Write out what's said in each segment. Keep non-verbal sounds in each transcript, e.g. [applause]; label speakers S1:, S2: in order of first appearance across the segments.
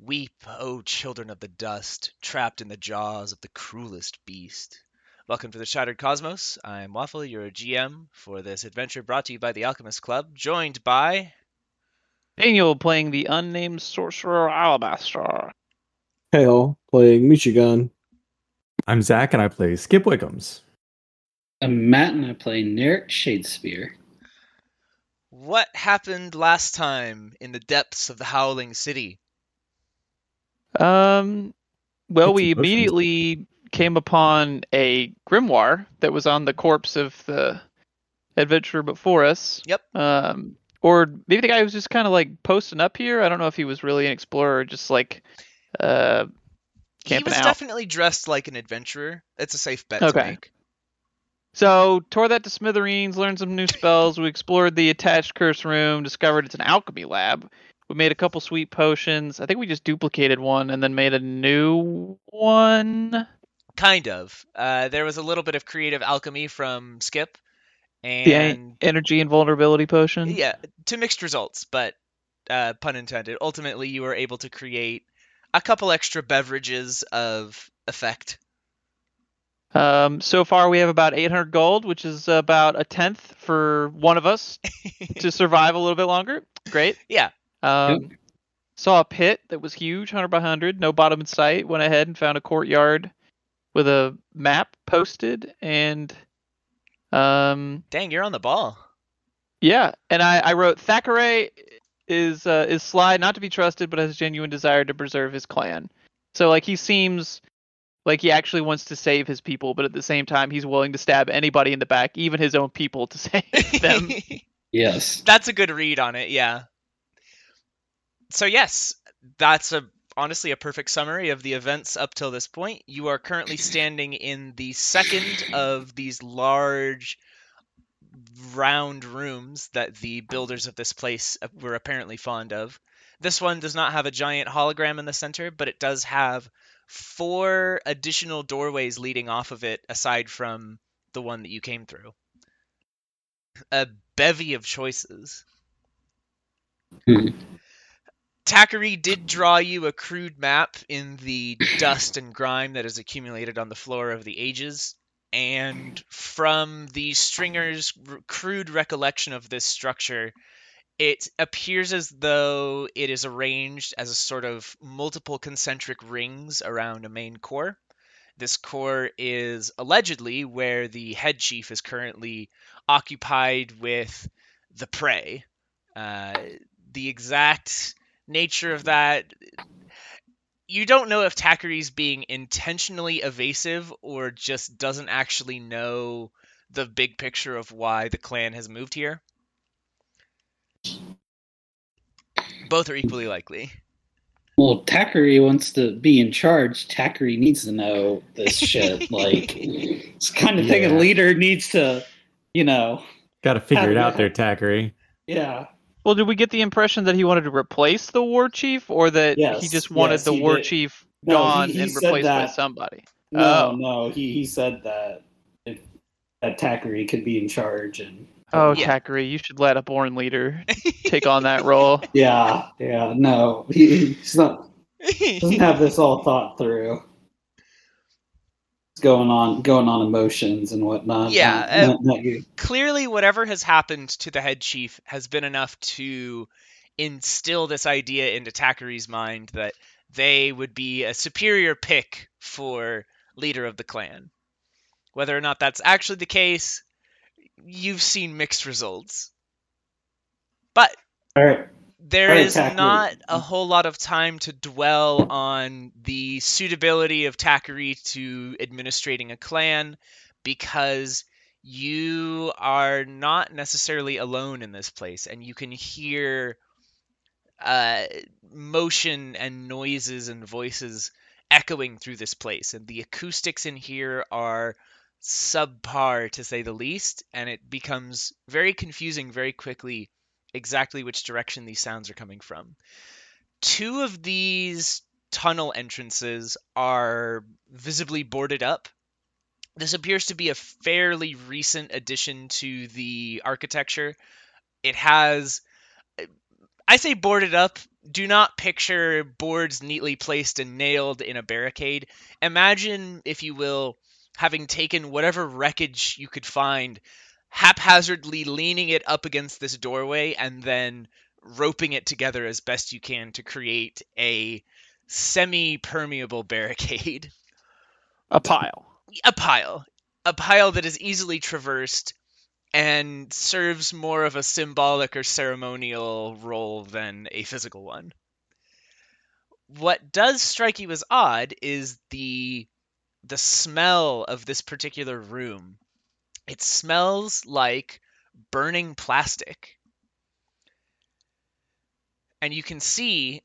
S1: Weep, O children of the dust, trapped in the jaws of the cruelest beast. Welcome to the Shattered Cosmos. I'm Waffle, your GM for this adventure brought to you by the Alchemist Club, joined by.
S2: Daniel playing the unnamed sorcerer Alabaster.
S3: Hale playing Michigan.
S4: I'm Zach and I play Skip Wiggums.
S5: I'm Matt and I play Neric Shadespear.
S1: What happened last time in the depths of the Howling City?
S2: Um, well,
S4: It's
S2: we
S4: emotions.
S2: immediately came upon a grimoire that was on the corpse of the adventurer before us.
S1: Yep.
S2: Um, or maybe the guy was just kind of like posting up here. I don't know if he was really an explorer or just like uh
S1: He was
S2: out.
S1: definitely dressed like an adventurer. It's a safe bet to
S2: Okay.
S1: make.
S2: So tore that to smithereens, learned some new spells. We explored the attached curse room, discovered it's an alchemy lab. We made a couple sweet potions. I think we just duplicated one and then made a new one.
S1: Kind of. Uh, there was a little bit of creative alchemy from Skip,
S2: The
S1: and
S2: energy and vulnerability potion.
S1: yeah, to mixed results, but uh, pun intended. Ultimately, you were able to create a couple extra beverages of effect.
S2: Um, so far we have about 800 gold, which is about a tenth for one of us [laughs] to survive a little bit longer. Great.
S1: Yeah.
S2: Um, saw a pit that was huge, 100 by 100, no bottom in sight. Went ahead and found a courtyard with a map posted, and um,
S1: Dang, you're on the ball.
S2: yeah. And I, I wrote Thackeray is uh, is sly, not to be trusted, but has a genuine desire to preserve his clan. So like he seems like he actually wants to save his people, but at the same time he's willing to stab anybody in the back, even his own people, to [laughs] save them. [laughs]
S5: Yes.
S1: That's a good read on it, yeah. So yes, that's a honestly a perfect summary of the events up till this point. You are currently standing in the second of these large round rooms that the builders of this place were apparently fond of. This one does not have a giant hologram in the center, but it does have four additional doorways leading off of it aside from the one that you came through. A bevy of choices.
S5: Hmm.
S1: Thackeray did draw you a crude map in the [clears throat] dust and grime that has accumulated on the floor of the ages. And from the stringer's r- crude recollection of this structure, it appears as though it is arranged as a sort of multiple concentric rings around a main core. This core is allegedly where the head chief is currently occupied with the prey. Uh, the exact nature of that you don't know if Thackeray's being intentionally evasive or just doesn't actually know the big picture of why the clan has moved here. Both are equally likely.
S5: Well, Thackeray wants to be in charge. Thackeray needs to know this [laughs] shit. like, it's kind of thing a leader needs to, you know.
S4: Got to figure it out there, Thackeray.
S5: Yeah.
S2: Well, did we get the impression that he wanted to replace the war chief, or that he just wanted
S5: yes,
S2: the war
S5: did.
S2: chief
S5: No,
S2: gone
S5: he
S2: and
S5: said
S2: replaced by somebody?
S5: No,
S2: Oh.
S5: no. He he said that if, that Thackeray could be in charge and.
S2: Oh,
S1: Yeah.
S2: Thackeray, you should let a born leader [laughs] take on that role.
S5: Yeah, yeah. No, he, he's not. Doesn't have this all thought through. Going on, going on emotions and whatnot.
S1: Yeah,
S5: Not-
S1: uh,
S5: not- not.
S1: Clearly, whatever has happened to the head chief has been enough to instill this idea into Thackeray's mind that they would be a superior pick for leader of the clan. Whether or not that's actually the case, you've seen mixed results. But
S5: All right.
S1: There is not a whole lot of time to dwell on the suitability of Thackeray to administrating a clan because you are not necessarily alone in this place and you can hear uh, motion and noises and voices echoing through this place and the acoustics in here are subpar to say the least and it becomes very confusing very quickly exactly which direction these sounds are coming from. Two of these tunnel entrances are visibly boarded up. This appears to be a fairly recent addition to the architecture. It has I say boarded up do not picture boards neatly placed and nailed in a barricade. Imagine, if you will, having taken whatever wreckage you could find, haphazardly leaning it up against this doorway, and then roping it together as best you can to create a semi permeable barricade. [laughs]
S2: A pile.
S1: A pile. A pile that is easily traversed and serves more of a symbolic or ceremonial role than a physical one. What does strike you as odd is the the smell of this particular room. It smells like burning plastic. And you can see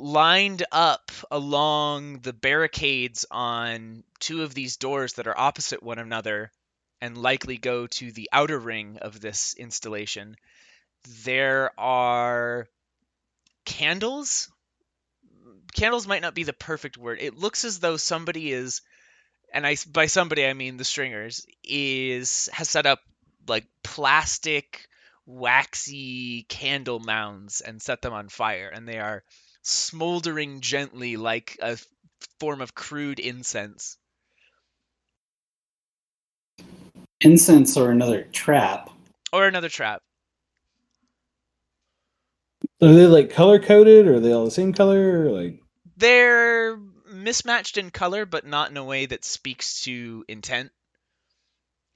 S1: lined up along the barricades on two of these doors that are opposite one another and likely go to the outer ring of this installation, there are candles. Candles might not be the perfect word. It looks as though somebody is, and I by somebody I mean the stringers is has set up like plastic waxy candle mounds and set them on fire, and they are smoldering gently like a form of crude incense.
S5: Incense or another trap.
S1: Or another trap.
S3: Are they like color coded? Or are they all the same color? Or like
S1: They're mismatched in color, but not in a way that speaks to intent.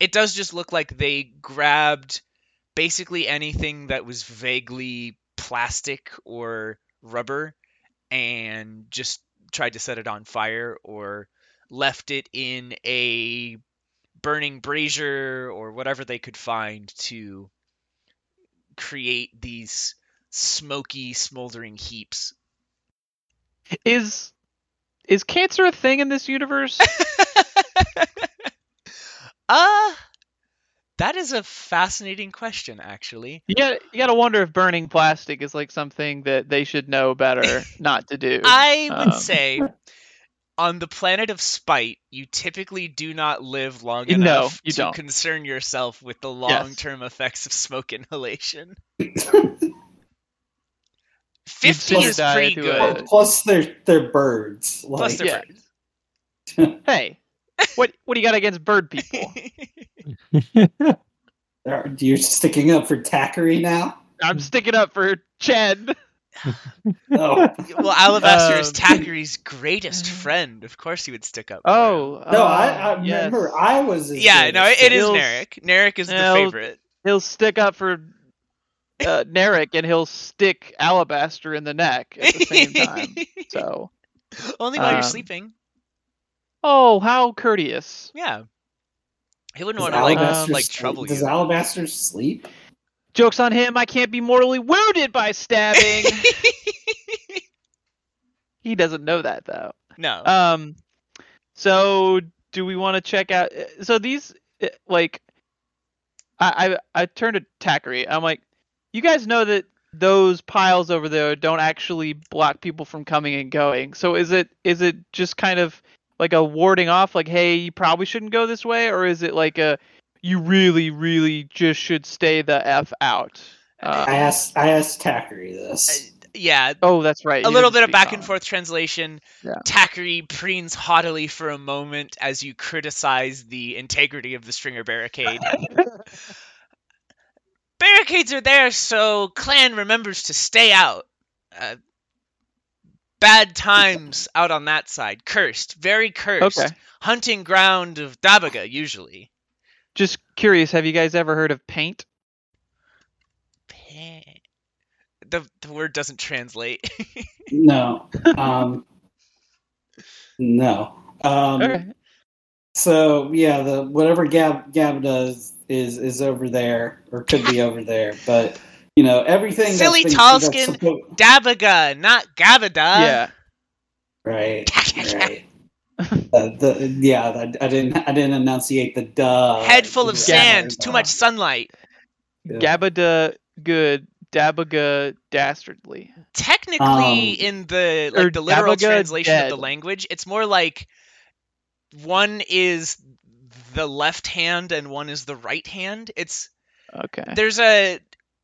S1: It does just look like they grabbed basically anything that was vaguely plastic or rubber and just tried to set it on fire or left it in a burning brazier or whatever they could find to create these smoky, smoldering heaps.
S2: Is is cancer a thing in this universe? [laughs]
S1: uh that is a fascinating question actually.
S2: you got you got to wonder if burning plastic is like something that they should know better [laughs] not to do.
S1: I would
S2: Um,
S1: say on the planet of spite, you typically do not live long
S2: No,
S1: enough
S2: you
S1: to
S2: don't.
S1: concern yourself with the long-term effects of smoke inhalation. [laughs]
S2: You'd
S1: 50 is pretty good.
S2: a-
S5: Plus, they're they're birds.
S1: Plus they're
S2: yeah.
S1: birds. [laughs]
S2: hey, what what do you got against bird people? [laughs] [laughs]
S5: you're sticking up for Thackeray now.
S2: I'm sticking up for Chen.
S5: Oh
S1: well, Alabaster is
S2: Um,
S1: Thackeray's greatest friend. Of course, he would stick up. for him.
S2: Oh
S5: no,
S2: uh,
S5: I, I
S2: yes.
S5: remember I was.
S1: yeah, no, it, it is
S2: Hills-
S1: Narek. Narek is the favorite.
S2: He'll stick up for uh, Narek and he'll stick Alabaster in the neck at the same [laughs] time. So,
S1: Only while you're
S2: um,
S1: sleeping.
S2: oh, how courteous!
S1: Yeah. He wouldn't
S5: Does
S1: want to like
S5: Alabaster
S1: like
S5: sleep-
S1: trouble
S5: Does
S1: you.
S5: Alabaster sleep?
S2: Jokes on him. I can't be mortally wounded by stabbing. [laughs] he doesn't know that though.
S1: no.
S2: Um, so do we want to check out? So these, uh, like, I I, I turned to Thackeray. I'm like, you guys know that those piles over there don't actually block people from coming and going. So is it is it just kind of like a warding off? Like, hey, you probably shouldn't go this way, or is it like a you really really just should stay the f out? Uh,
S5: I asked I asked Thackeray this.
S1: yeah,
S2: oh, that's right.
S1: a
S2: you
S1: little bit of back
S2: on
S1: and forth translation.
S2: Yeah.
S1: Thackeray preens haughtily for a moment as you criticize the integrity of the stringer barricade. [laughs] Barricades are there so clan remembers to stay out. Uh, bad times out on that side. Cursed, very cursed.
S2: Okay.
S1: Hunting ground of Dabaga usually.
S2: Just curious, have you guys ever heard of paint?
S1: Pa- The the word doesn't translate. [laughs]
S5: No. Um, no. Um,
S2: Okay.
S5: So yeah, the whatever Gab Gab does is is over there or could be over there, but you know everything.
S1: Silly
S5: been-
S1: tall
S5: that's
S1: skin.
S5: suppo-
S1: Dabaga, not Gabada.
S2: yeah.
S5: Right. [laughs] Right. Uh, the, yeah, I, I didn't. I didn't enunciate the duh.
S1: Head full of
S5: Yeah.
S1: sand, too much sunlight.
S5: Yeah.
S2: Gabada good, Dabaga dastardly.
S1: Technically,
S5: Um,
S1: in the like the literal
S2: Dabaga
S1: translation of the language, it's more like one is the left hand and one is the right hand. It's
S2: Okay.
S1: there's a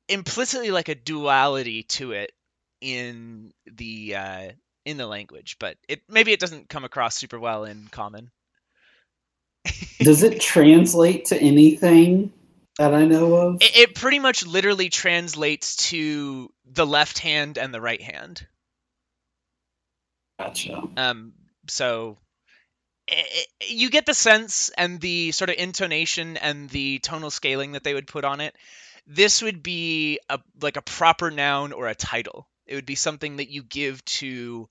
S1: implicitly like a duality to it in the uh, in the language, but it maybe it doesn't come across super well in common. [laughs]
S5: Does it translate to anything that I know of?
S1: It, it pretty much literally translates to the left hand and the right hand.
S5: Gotcha.
S1: Um, so i i Eh, eh, you get the sense and the sort of intonation and the tonal scaling that they would put on it. This would be a like a proper noun or a title. It would be something that you give to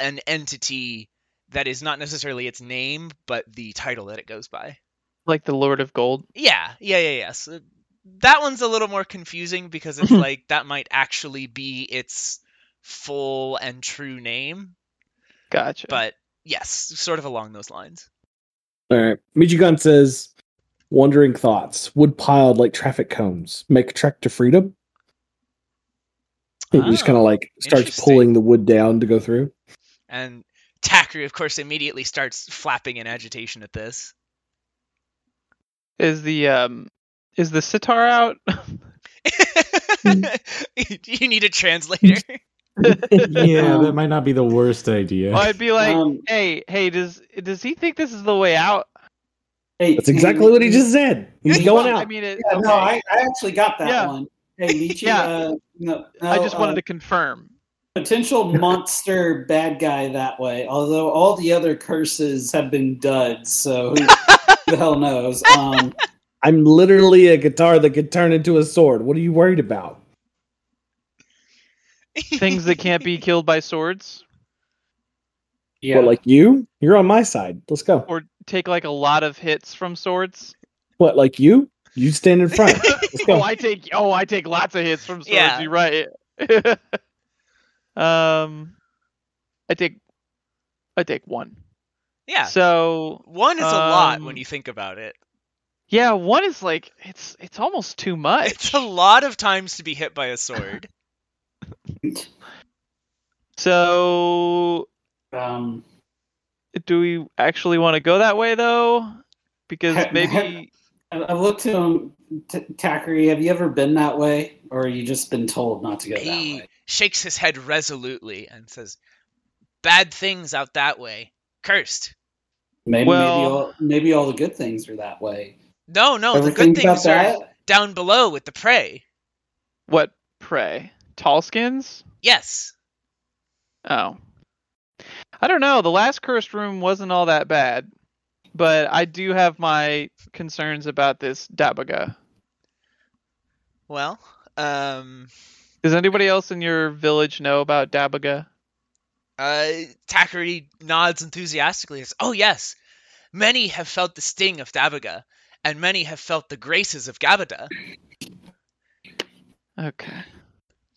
S1: an entity that is not necessarily its name, but the title that it goes by.
S2: Like the Lord of Gold.
S1: Yeah, yeah, yeah, yeah. So that one's a little more confusing because it's [laughs] like that might actually be its full and true name,
S2: Gotcha.
S1: but yes, sort of along those lines.
S3: All right. Michigan says, wandering thoughts, wood piled like traffic cones, make a trek to freedom. He just
S1: Oh,
S3: kind of like starts pulling the wood down to go through.
S1: And Takri, of course, immediately starts flapping in agitation at this.
S2: is the um is the sitar out? [laughs]
S1: you need a translator.
S4: Yeah,
S5: Um,
S4: that might not be the worst idea.
S2: I'd be like,
S5: Um,
S2: hey, hey, does does he think this is the way out?
S5: Hey,
S3: That's exactly what he just said. He's going
S2: Well,
S3: out.
S2: I mean, it,
S5: Yeah, no. I, I actually got that
S2: Yeah.
S5: one. Hey, [laughs] Nietzsche,
S2: Yeah.
S5: uh, no, no,
S2: I just
S5: uh,
S2: wanted to confirm.
S5: potential [laughs] monster bad guy that way. Although all the other curses have been duds, so who [laughs] the hell knows? Um,
S3: I'm literally a guitar that could turn into a sword. What are you worried about?
S2: Things that can't be [laughs] killed by swords,
S5: yeah,
S3: What, like you? You're on my side. Let's go.
S2: or take like a lot of hits from swords.
S3: What, like you? You stand in front. [laughs]
S2: Oh, I take oh, I take lots of hits from swords.
S1: Yeah.
S2: You're right. [laughs] um, I take I take one.
S1: yeah,
S2: So
S1: one is a lot
S2: um,
S1: when you think about it.
S2: yeah, one is like it's it's almost too much.
S1: It's a lot of times to be hit by a sword.
S2: So
S5: um,
S2: do we actually want to go that way though? Because [laughs] maybe
S5: I, I looked to him, T- Takari. Have you ever been that way, or you just been told not to go that
S1: he
S5: way?
S1: shakes his head resolutely and says, "Bad things out that way. Cursed."
S5: Maybe,
S2: Well-
S5: maybe all maybe all the good things are that way.
S1: No, no,
S5: Ever
S1: the good things are
S5: that?
S1: down below with the prey.
S2: what prey? Tall skins?
S1: Yes.
S2: Oh. I don't know. The last cursed room wasn't all that bad. But I do have my concerns about this Dabaga.
S1: Well, um,
S2: Does anybody else in your village know about Dabaga?
S1: uh, Takari nods enthusiastically. says, Oh yes, many have felt the sting of Dabaga, and many have felt the graces of Gabada.
S2: Okay.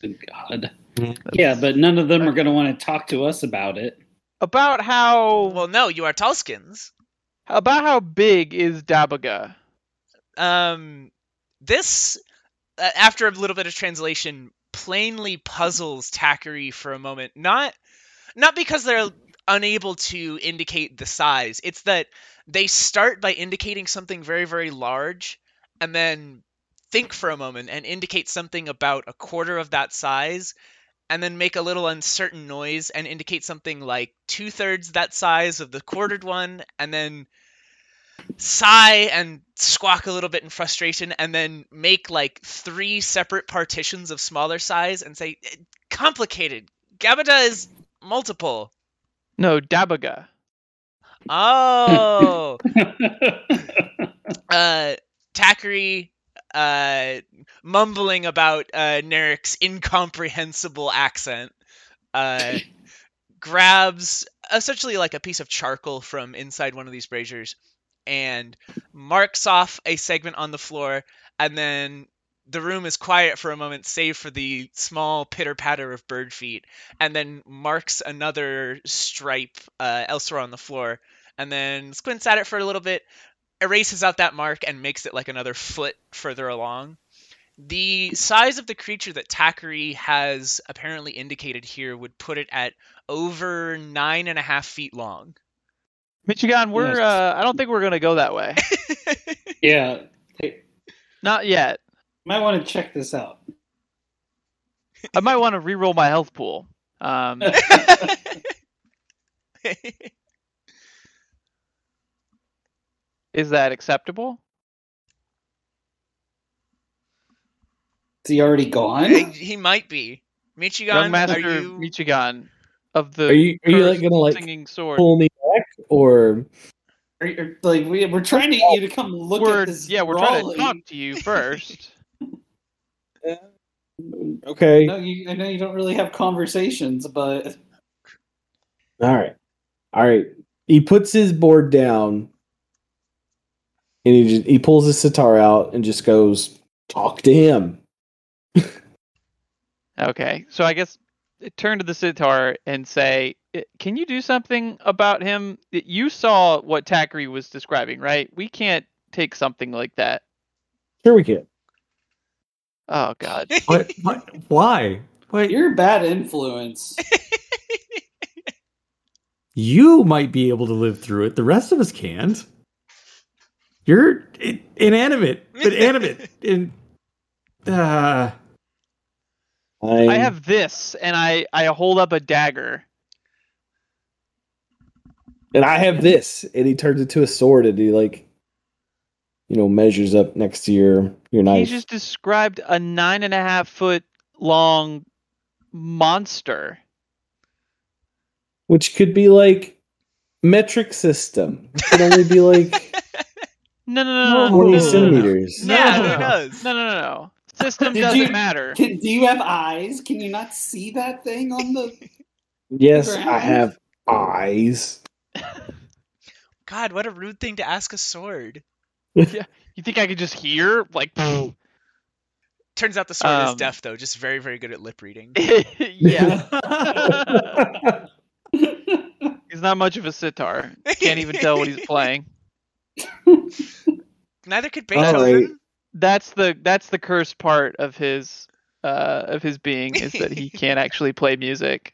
S5: Good God.
S4: Yeah.
S5: Yeah, but none of them are going to want to talk to us about it.
S2: About how
S1: Well, no, you are Tallskins.
S2: about how big is Dabaga?
S1: um this uh, after a little bit of translation plainly puzzles Takari for a moment not not because they're unable to indicate the size it's that they start by indicating something very very large and then think for a moment and indicate something about a quarter of that size and then make a little uncertain noise and indicate something like two thirds that size of the quartered one and then sigh and squawk a little bit in frustration and then make like three separate partitions of smaller size and say "Eh, complicated. Gabada is multiple.
S2: No, Dabaga.
S1: oh. [laughs] Uh Takari uh mumbling about uh Nerik's incomprehensible accent uh [laughs] grabs essentially like a piece of charcoal from inside one of these braziers and marks off a segment on the floor and then the room is quiet for a moment save for the small pitter patter of bird feet and then marks another stripe uh, elsewhere on the floor. And then squints at it for a little bit erases out that mark and makes it like another foot further along the size of the creature that Takari has apparently indicated here would put it at over nine and a half feet long.
S2: Michigan, we're
S5: Yes.
S2: uh I don't think we're gonna go that way. [laughs]
S5: yeah, hey,
S2: Not yet.
S5: might want to check this out.
S2: I might want to re-roll my health pool. Um, [laughs] is that acceptable?
S5: Is he already gone?
S1: he might be. Michigan,
S2: Young
S1: are
S2: Master
S1: you?
S2: Michigan of the
S3: Are you are you like
S2: cursed
S3: gonna like
S2: singing sword.
S3: pull me back or
S5: Are you- like we, we're trying to get you to come look
S2: We're,
S5: at this.
S2: yeah, we're trying to talk to you first. [laughs]
S3: okay?
S5: No, you, I know you don't really have conversations, but
S3: All right. All right. He puts his board down and he just, he pulls his sitar out and just goes, talk to him.
S2: Okay, so I guess turn to the sitar and say, "Can you do something about him? Y- You saw what Takri was describing, right? We can't take something like that."
S3: Sure we can.
S2: Oh God. [laughs]
S4: What? what? Why? Wait,
S5: you're a bad influence. [laughs]
S4: you might be able to live through it. The rest of us can't. You're inanimate, but [laughs] animate. And uh,
S3: I'm,
S2: I have this, and I I hold up a dagger.
S3: and I have this, and he turns it to a sword, and he like, you know, measures up next to your your knife.
S2: He just described a nine and a half foot long monster.
S3: which could be like metric system. It could only be like [laughs]
S2: No, no, no, no, no,
S3: twenty
S2: no, no, no,
S3: centimeters.
S2: No,
S1: yeah,
S2: no,
S1: who
S2: no.
S1: knows?
S2: no, no, no, no. System
S5: Did
S2: doesn't
S5: you-
S2: matter.
S5: Can, do you have eyes? Can you not see that thing on the? [laughs]
S3: Yes, I have eyes. [laughs]
S1: God, what a rude thing to ask a sword. [laughs]
S2: yeah, You think I could just hear? Like,
S1: Turns out the sword is
S2: Um,
S1: deaf though, just very, very good at lip reading.
S2: yeah. He's not much of a sitar. Can't even tell what he's playing.
S1: Neither could
S3: All right.
S1: Beethoven.
S2: That's the that's the cursed part of his uh of his being is that he can't [laughs] actually play music.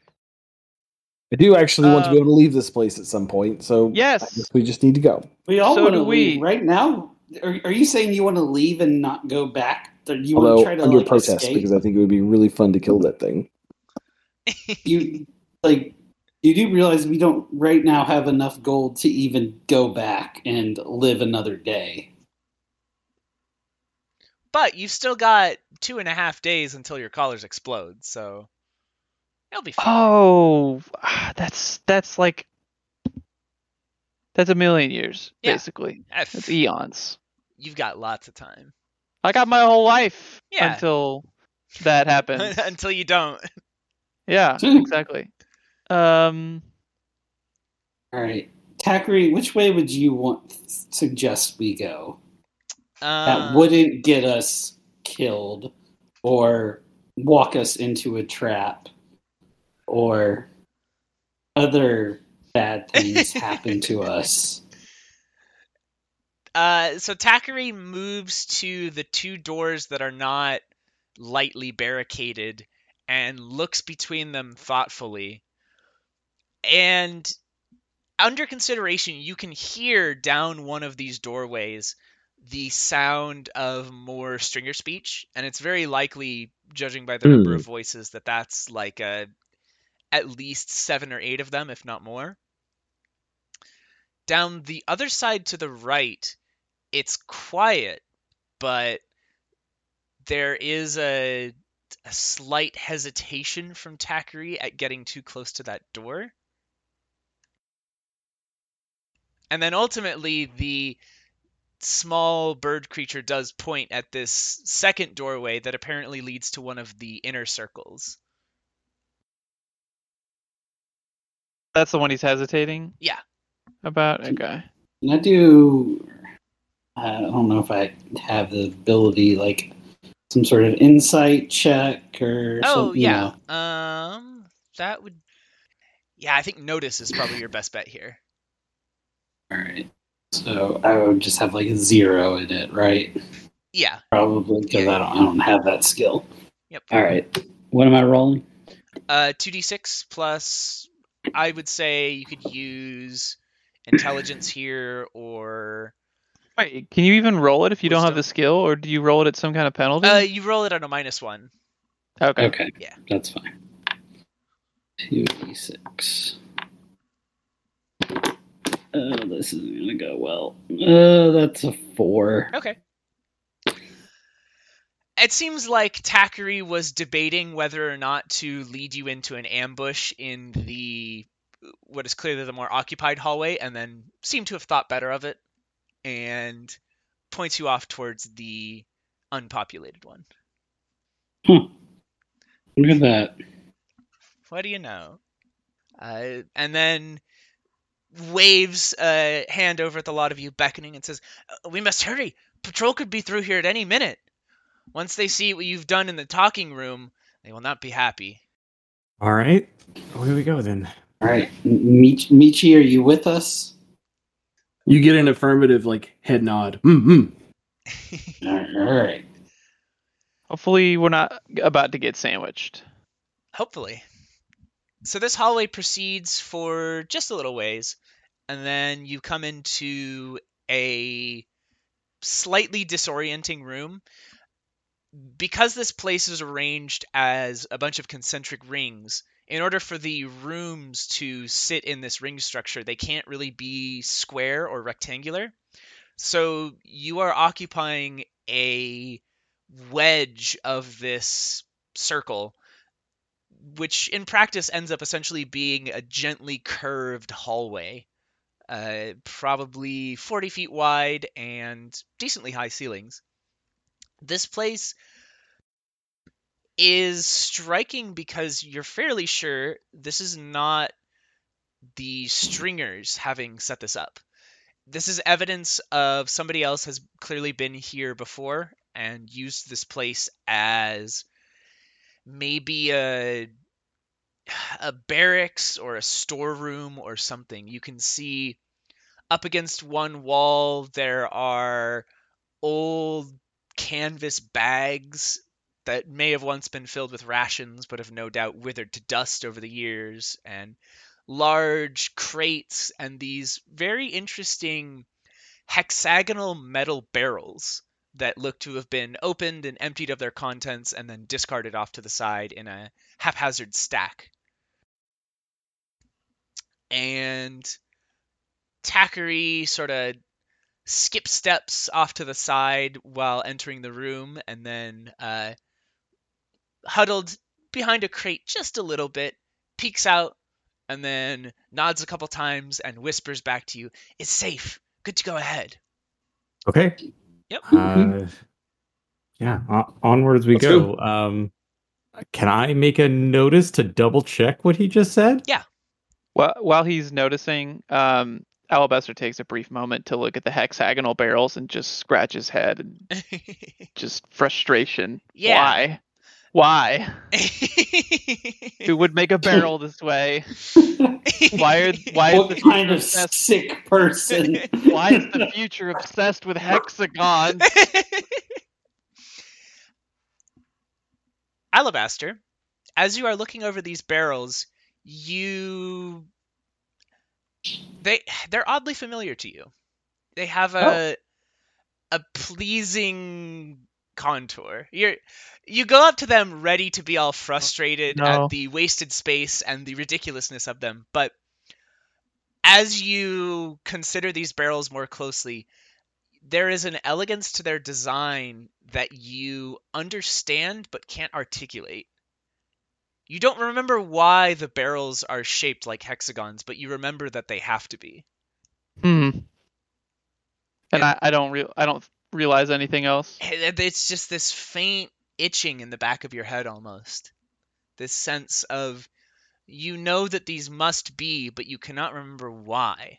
S3: I do actually want to be
S2: Um,
S3: able to leave this place at some point, so
S2: Yes.
S3: I guess we just need to go.
S5: We all
S2: So
S5: want to leave right now. Are, are you saying you want to leave and not go back? Or you want to try to
S3: under
S5: like,
S3: protest,
S5: escape?
S3: because I think it would be really fun to kill that thing. [laughs]
S5: you like you do realize we don't right now have enough gold to even go back and live another day.
S1: But you've still got two and a half days until your collars explode, so it'll be fine.
S2: Oh, [sighs] that's that's like that's a million years
S1: Yeah.
S2: basically.
S1: Ah,
S2: That's eons.
S1: You've got lots of time.
S2: I got my whole life
S1: Yeah.
S2: until that [laughs] happens.
S1: until you don't.
S2: yeah, [laughs] exactly. Um,
S5: All right, Takri, which way would you want suggest we go? That
S1: Um,
S5: wouldn't get us killed or walk us into a trap or other bad [laughs] things happen to us.
S1: Uh, so Takari moves to the two doors that are not lightly barricaded and looks between them thoughtfully. And under consideration, you can hear down one of these doorways the sound of more stringer speech, and it's very likely, judging by the number
S3: Hmm.
S1: of voices, that that's like a at least seven or eight of them, if not more. Down the other side to the right, it's quiet, but there is a a slight hesitation from Takari at getting too close to that door. And then ultimately the small bird creature does point at this second doorway that apparently leads to one of the inner circles.
S2: that's the one he's hesitating
S1: Yeah.
S2: about. Okay.
S5: Can I do? I don't know if I have the ability, like some sort of insight check or.
S1: Oh
S5: something, you
S1: yeah.
S5: know.
S1: Um that would Yeah, I think notice is probably your best bet here.
S5: All right. So I would just have like a zero in it, right?
S1: Yeah.
S5: Probably because
S1: yeah.
S5: I, don't, I don't have that skill.
S1: Yep.
S5: All right. What am I rolling?
S1: Uh, 2d6 plus, I would say you could use intelligence here or.
S2: Wait, can you even roll it if you wisdom. don't have the skill, or do you roll it at some kind of penalty?
S1: Uh, you roll it at a minus one.
S2: Okay.
S5: Okay.
S1: Yeah.
S5: That's fine. 2d6. Uh, this is gonna go well. Uh, that's a four.
S1: Okay. It seems like Takuri was debating whether or not to lead you into an ambush in the what is clearly the more occupied hallway, and then seemed to have thought better of it, and points you off towards the unpopulated one. Hmm.
S5: Look at that.
S1: What do you know? Uh, and then waves a hand over at the lot of you, beckoning, and says, "Uh, "We must hurry. Patrol could be through here at any minute. Once they see what you've done in the talking room, they will not be happy."
S4: All right. Away we go then.
S5: All right, M- Mich- Michi, are you with us?
S3: You get an affirmative, like head nod. Mm-hmm.
S5: All right. All right.
S2: Hopefully, we're not about to get sandwiched.
S1: Hopefully. So this hallway proceeds for just a little ways, and then you come into a slightly disorienting room. Because this place is arranged as a bunch of concentric rings, in order for the rooms to sit in this ring structure, they can't really be square or rectangular. So you are occupying a wedge of this circle which in practice ends up essentially being a gently curved hallway, uh, probably 40 feet wide and decently high ceilings. This place is striking because you're fairly sure this is not the stringers having set this up. This is evidence of somebody else has clearly been here before and used this place as maybe a a barracks or a storeroom or something. You can see up against one wall there are old canvas bags that may have once been filled with rations but have no doubt withered to dust over the years and large crates and these very interesting hexagonal metal barrels that look to have been opened and emptied of their contents and then discarded off to the side in a haphazard stack. And Takari sort of skips steps off to the side while entering the room and then uh, huddled behind a crate just a little bit, peeks out, and then nods a couple times and whispers back to you, It's safe. Good to go ahead.
S4: Okay.
S1: Yep.
S4: Uh, yeah. o- onwards we
S3: Let's
S4: go. Um, can I make a notice to double check what he just said? Yeah.
S2: While while he's noticing, um, Alabaster takes a brief moment to look at the hexagonal barrels and just scratch his head and [laughs] just frustration.
S1: Yeah.
S2: Why? Why? Who would make a [laughs] barrel this way? Why are [laughs] why is
S5: what
S2: the
S5: kind of
S2: obsessed?
S5: sick person? [laughs]
S2: Why is the future obsessed with hexagons?
S1: Alabaster, as you are looking over these barrels, you they they're oddly familiar to you. They have a oh. a pleasing contour. You're you go up to them ready to be all frustrated
S2: No.
S1: at the wasted space and the ridiculousness of them, but as you consider these barrels more closely, there is an elegance to their design that you understand but can't articulate. You don't remember why the barrels are shaped like hexagons, but you remember that they have to be.
S2: Hmm. And
S1: And-
S2: I, I don't real I don't realize anything else.
S1: It's just this faint itching in the back of your head almost. This sense of you know that these must be, but you cannot remember why.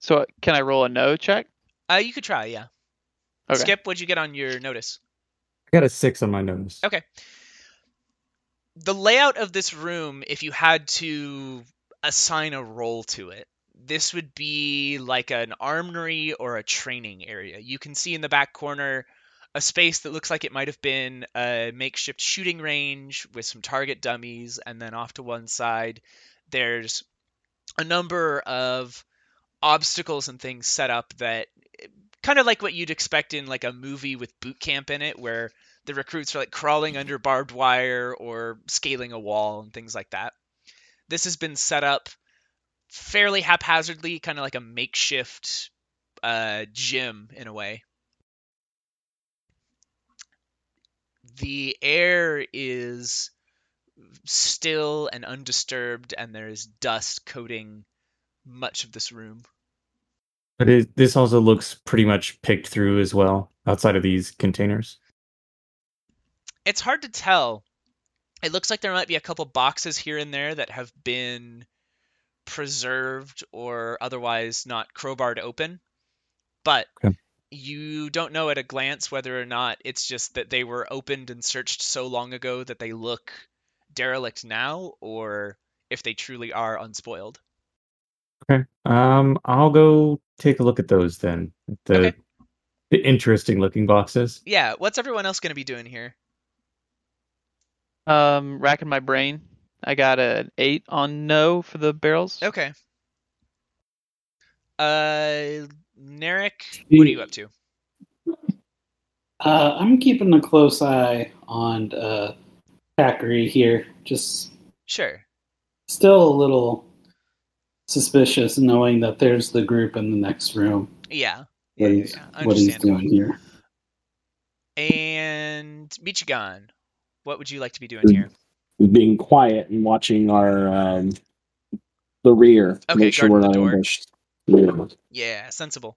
S2: So uh, can I roll a no check?
S1: Uh, you could try, yeah.
S2: Okay.
S1: Skip, what'd you get on your notice?
S4: I got a six on my notice.
S1: Okay. The layout of this room, if you had to assign a role to it, this would be like an armory or a training area. You can see in the back corner a space that looks like it might have been a makeshift shooting range with some target dummies, and then off to one side, there's a number of obstacles and things set up that kind of like what you'd expect in like a movie with boot camp in it where the recruits are like crawling under barbed wire or scaling a wall and things like that. This has been set up fairly haphazardly, kind of like a makeshift uh, gym in a way. The air is still and undisturbed, and there is dust coating much of this room.
S4: But it, this also looks pretty much picked through as well, outside of these containers.
S1: It's hard to tell. It looks like there might be a couple boxes here and there that have been preserved or otherwise not crowbarred open, but
S4: Okay.
S1: you don't know at a glance whether or not it's just that they were opened and searched so long ago that they look derelict now, or if they truly are unspoiled.
S4: Okay. Um, I'll go take a look at those then. The
S1: Okay.
S4: the interesting looking boxes.
S1: Yeah, what's everyone else going to be doing here?
S2: Um, racking my brain. I got an eight on no for the barrels.
S1: Okay. Uh, Narek, what are you up to?
S5: Uh, I'm keeping a close eye on uh, Thackeray here. Just
S1: Sure.
S5: still a little suspicious, knowing that there's the group in the next room.
S1: Yeah.
S5: What
S1: Yeah,
S5: he's,
S1: yeah,
S5: what he's doing here.
S1: And Michigan, what would you like to be doing here?
S3: Being quiet and watching our um, the rear.
S1: Okay,
S3: make sure we're not ambushed. Yeah.
S1: Yeah, sensible.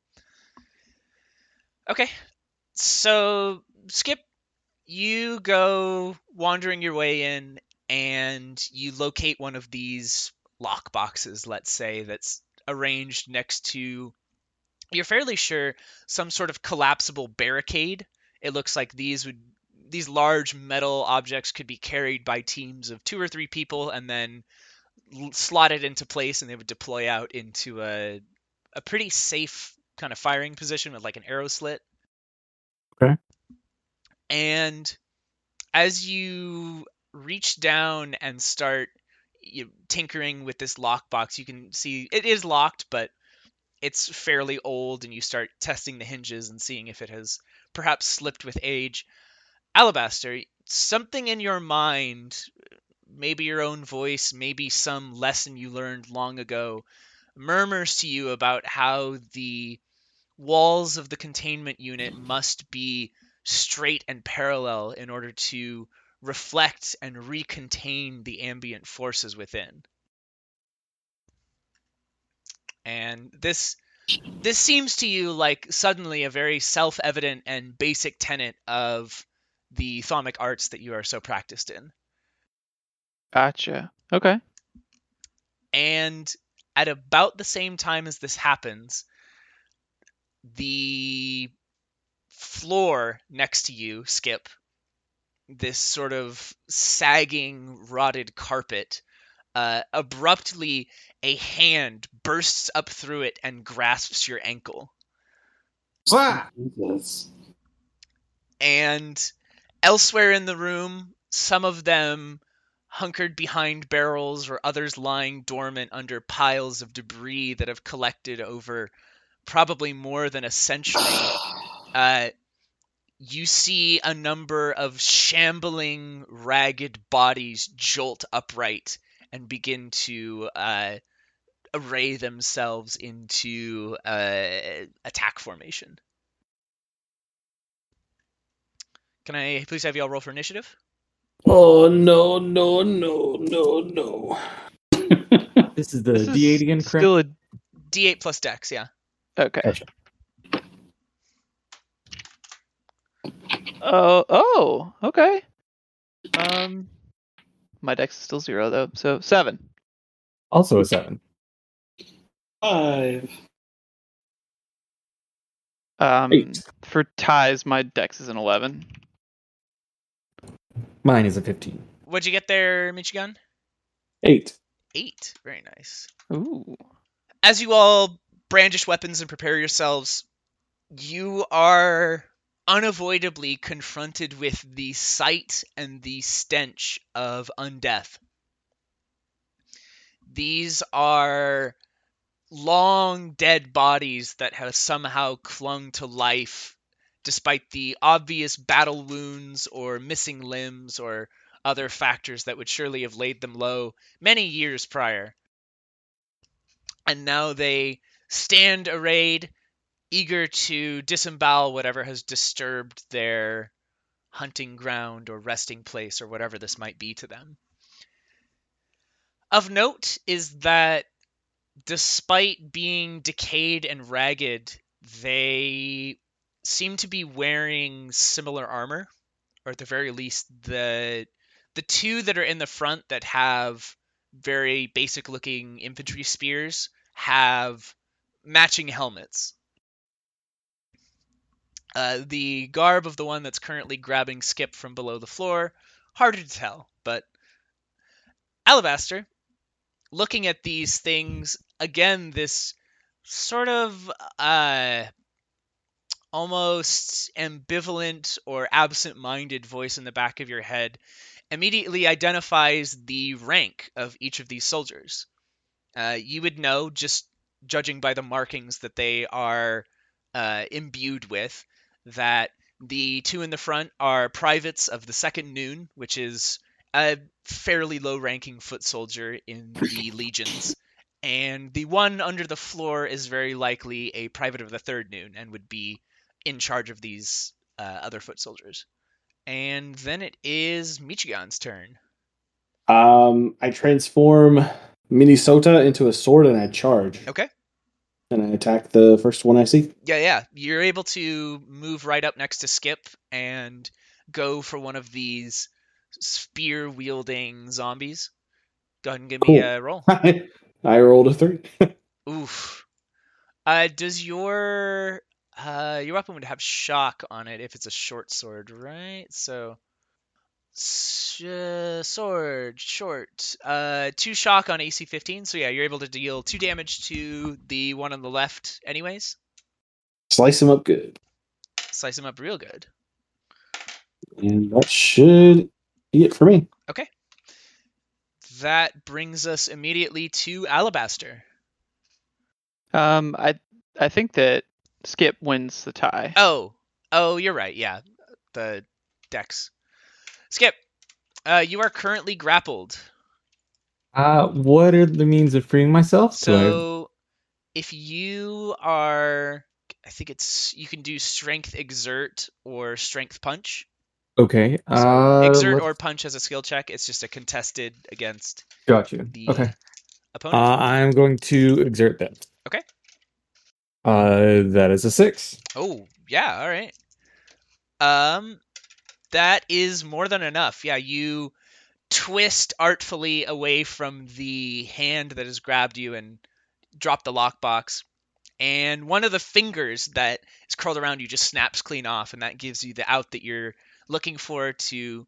S1: Okay. So, Skip, you go wandering your way in and you locate one of these lock boxes, let's say, that's arranged next to you're fairly sure some sort of collapsible barricade. It looks like these would these large metal objects could be carried by teams of two or three people and then slotted into place and they would deploy out into a a pretty safe kind of firing position with like an arrow slit.
S4: Okay.
S1: And as you reach down and start you, tinkering with this lockbox, you can see it is locked, but it's fairly old, and you start testing the hinges and seeing if it has perhaps slipped with age. Alabaster, something in your mind, maybe your own voice, maybe some lesson you learned long ago, murmurs to you about how the walls of the containment unit must be straight and parallel in order to reflect and recontain the ambient forces within. And this this seems to you like suddenly a very self-evident and basic tenet of the thaumic arts that you are so practiced in.
S2: Gotcha. Okay.
S1: And at about the same time as this happens, the floor next to you, Skip, this sort of sagging, rotted carpet, uh, abruptly a hand bursts up through it and grasps your ankle.
S5: Jesus.
S1: And elsewhere in the room, some of them hunkered behind barrels or others lying dormant under piles of debris that have collected over probably more than a century. [sighs] Uh, you see a number of shambling, ragged bodies jolt upright and begin to uh, array themselves into uh, attack formation. Can I please have y'all roll for initiative?
S3: Oh no no no no no! [laughs]
S4: This is the
S2: This
S4: D8 again, correct?
S2: Still a
S1: D8 plus Dex, yeah.
S2: okay.
S4: Gotcha.
S2: Oh, oh, okay. Um, my dex is still zero though, so seven.
S4: Also a seven.
S5: Five.
S2: Um,
S3: Eight.
S2: for ties, my dex is an eleven.
S4: Mine is a 15.
S1: What'd you get there, Michigan?
S3: Eight.
S1: Eight. Very nice.
S2: Ooh.
S1: As you all brandish weapons and prepare yourselves, you are unavoidably confronted with the sight and the stench of undeath. These are long dead bodies that have somehow clung to life despite the obvious battle wounds or missing limbs or other factors that would surely have laid them low many years prior. And now they stand arrayed, eager to disembowel whatever has disturbed their hunting ground or resting place or whatever this might be to them. Of note is that despite being decayed and ragged, they seem to be wearing similar armor, or at the very least, the the two that are in the front that have very basic looking infantry spears have matching helmets. Uh, the garb of the one that's currently grabbing Skip from below the floor, harder to tell, but Alabaster, looking at these things, again, this sort of uh, almost ambivalent or absent minded voice in the back of your head immediately identifies the rank of each of these soldiers. Uh, you would know, just judging by the markings that they are uh, imbued with, that the two in the front are privates of the Second Noon, which is a fairly low ranking foot soldier in the legions. And the one under the floor is very likely a private of the Third Noon and would be in charge of these uh, other foot soldiers. And then it is Michigan's turn.
S3: Um, I transform Minnesota into a sword and I charge.
S1: Okay.
S3: And I attack the first one I see.
S1: Yeah, yeah. You're able to move right up next to Skip and go for one of these spear wielding zombies. Go ahead and give me a roll. [laughs]
S3: I rolled a three. [laughs]
S1: Oof. Uh, does your uh your weapon would have shock on it if it's a short sword, right? So s- uh, sword short. Uh, two shock on AC 15. So yeah, you're able to deal two damage to the one on the left, anyways.
S3: Slice him up good.
S1: Slice him up real good.
S3: And that should be it for me. Okay.
S1: That brings us immediately to Alabaster.
S2: Um, I I think that Skip wins the tie.
S1: Oh, oh, you're right. Yeah, the dex. Skip, uh, you are currently grappled.
S4: Uh, what are the means of freeing myself? Do I-
S1: So, if you are, I think it's you can do strength exert or strength punch.
S4: okay.
S1: So
S4: Uh,
S1: exert
S4: let's-
S1: or punch as a skill check. It's just a contested against
S4: got you.
S1: the
S4: Okay.
S1: opponent.
S4: Uh, I'm going to exert that.
S1: Okay.
S4: Uh, that is a six.
S1: Oh, yeah, all right. Um that is more than enough. Yeah, you twist artfully away from the hand that has grabbed you and drop the lockbox. And one of the fingers that is curled around you just snaps clean off, and that gives you the out that you're looking for to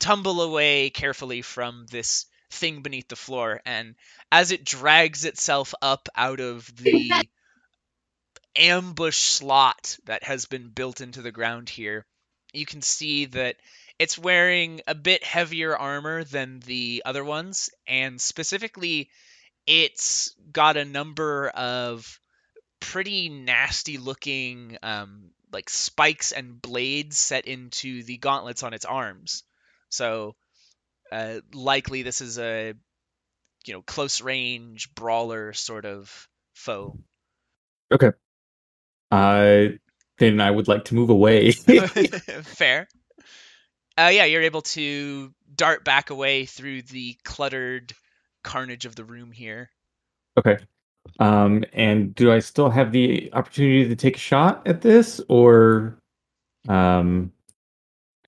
S1: tumble away carefully from this thing beneath the floor. And as it drags itself up out of the ambush slot that has been built into the ground here, you can see that it's wearing a bit heavier armor than the other ones, and specifically, it's got a number of pretty nasty looking um, like spikes and blades set into the gauntlets on its arms. So, uh, likely this is a you know close range brawler sort of foe.
S4: Uh, then I would like to move away. [laughs] [laughs]
S1: Fair. Uh, yeah, you're able to dart back away through the cluttered carnage of the room here.
S4: okay. Um, and do I still have the opportunity to take a shot at this, or um,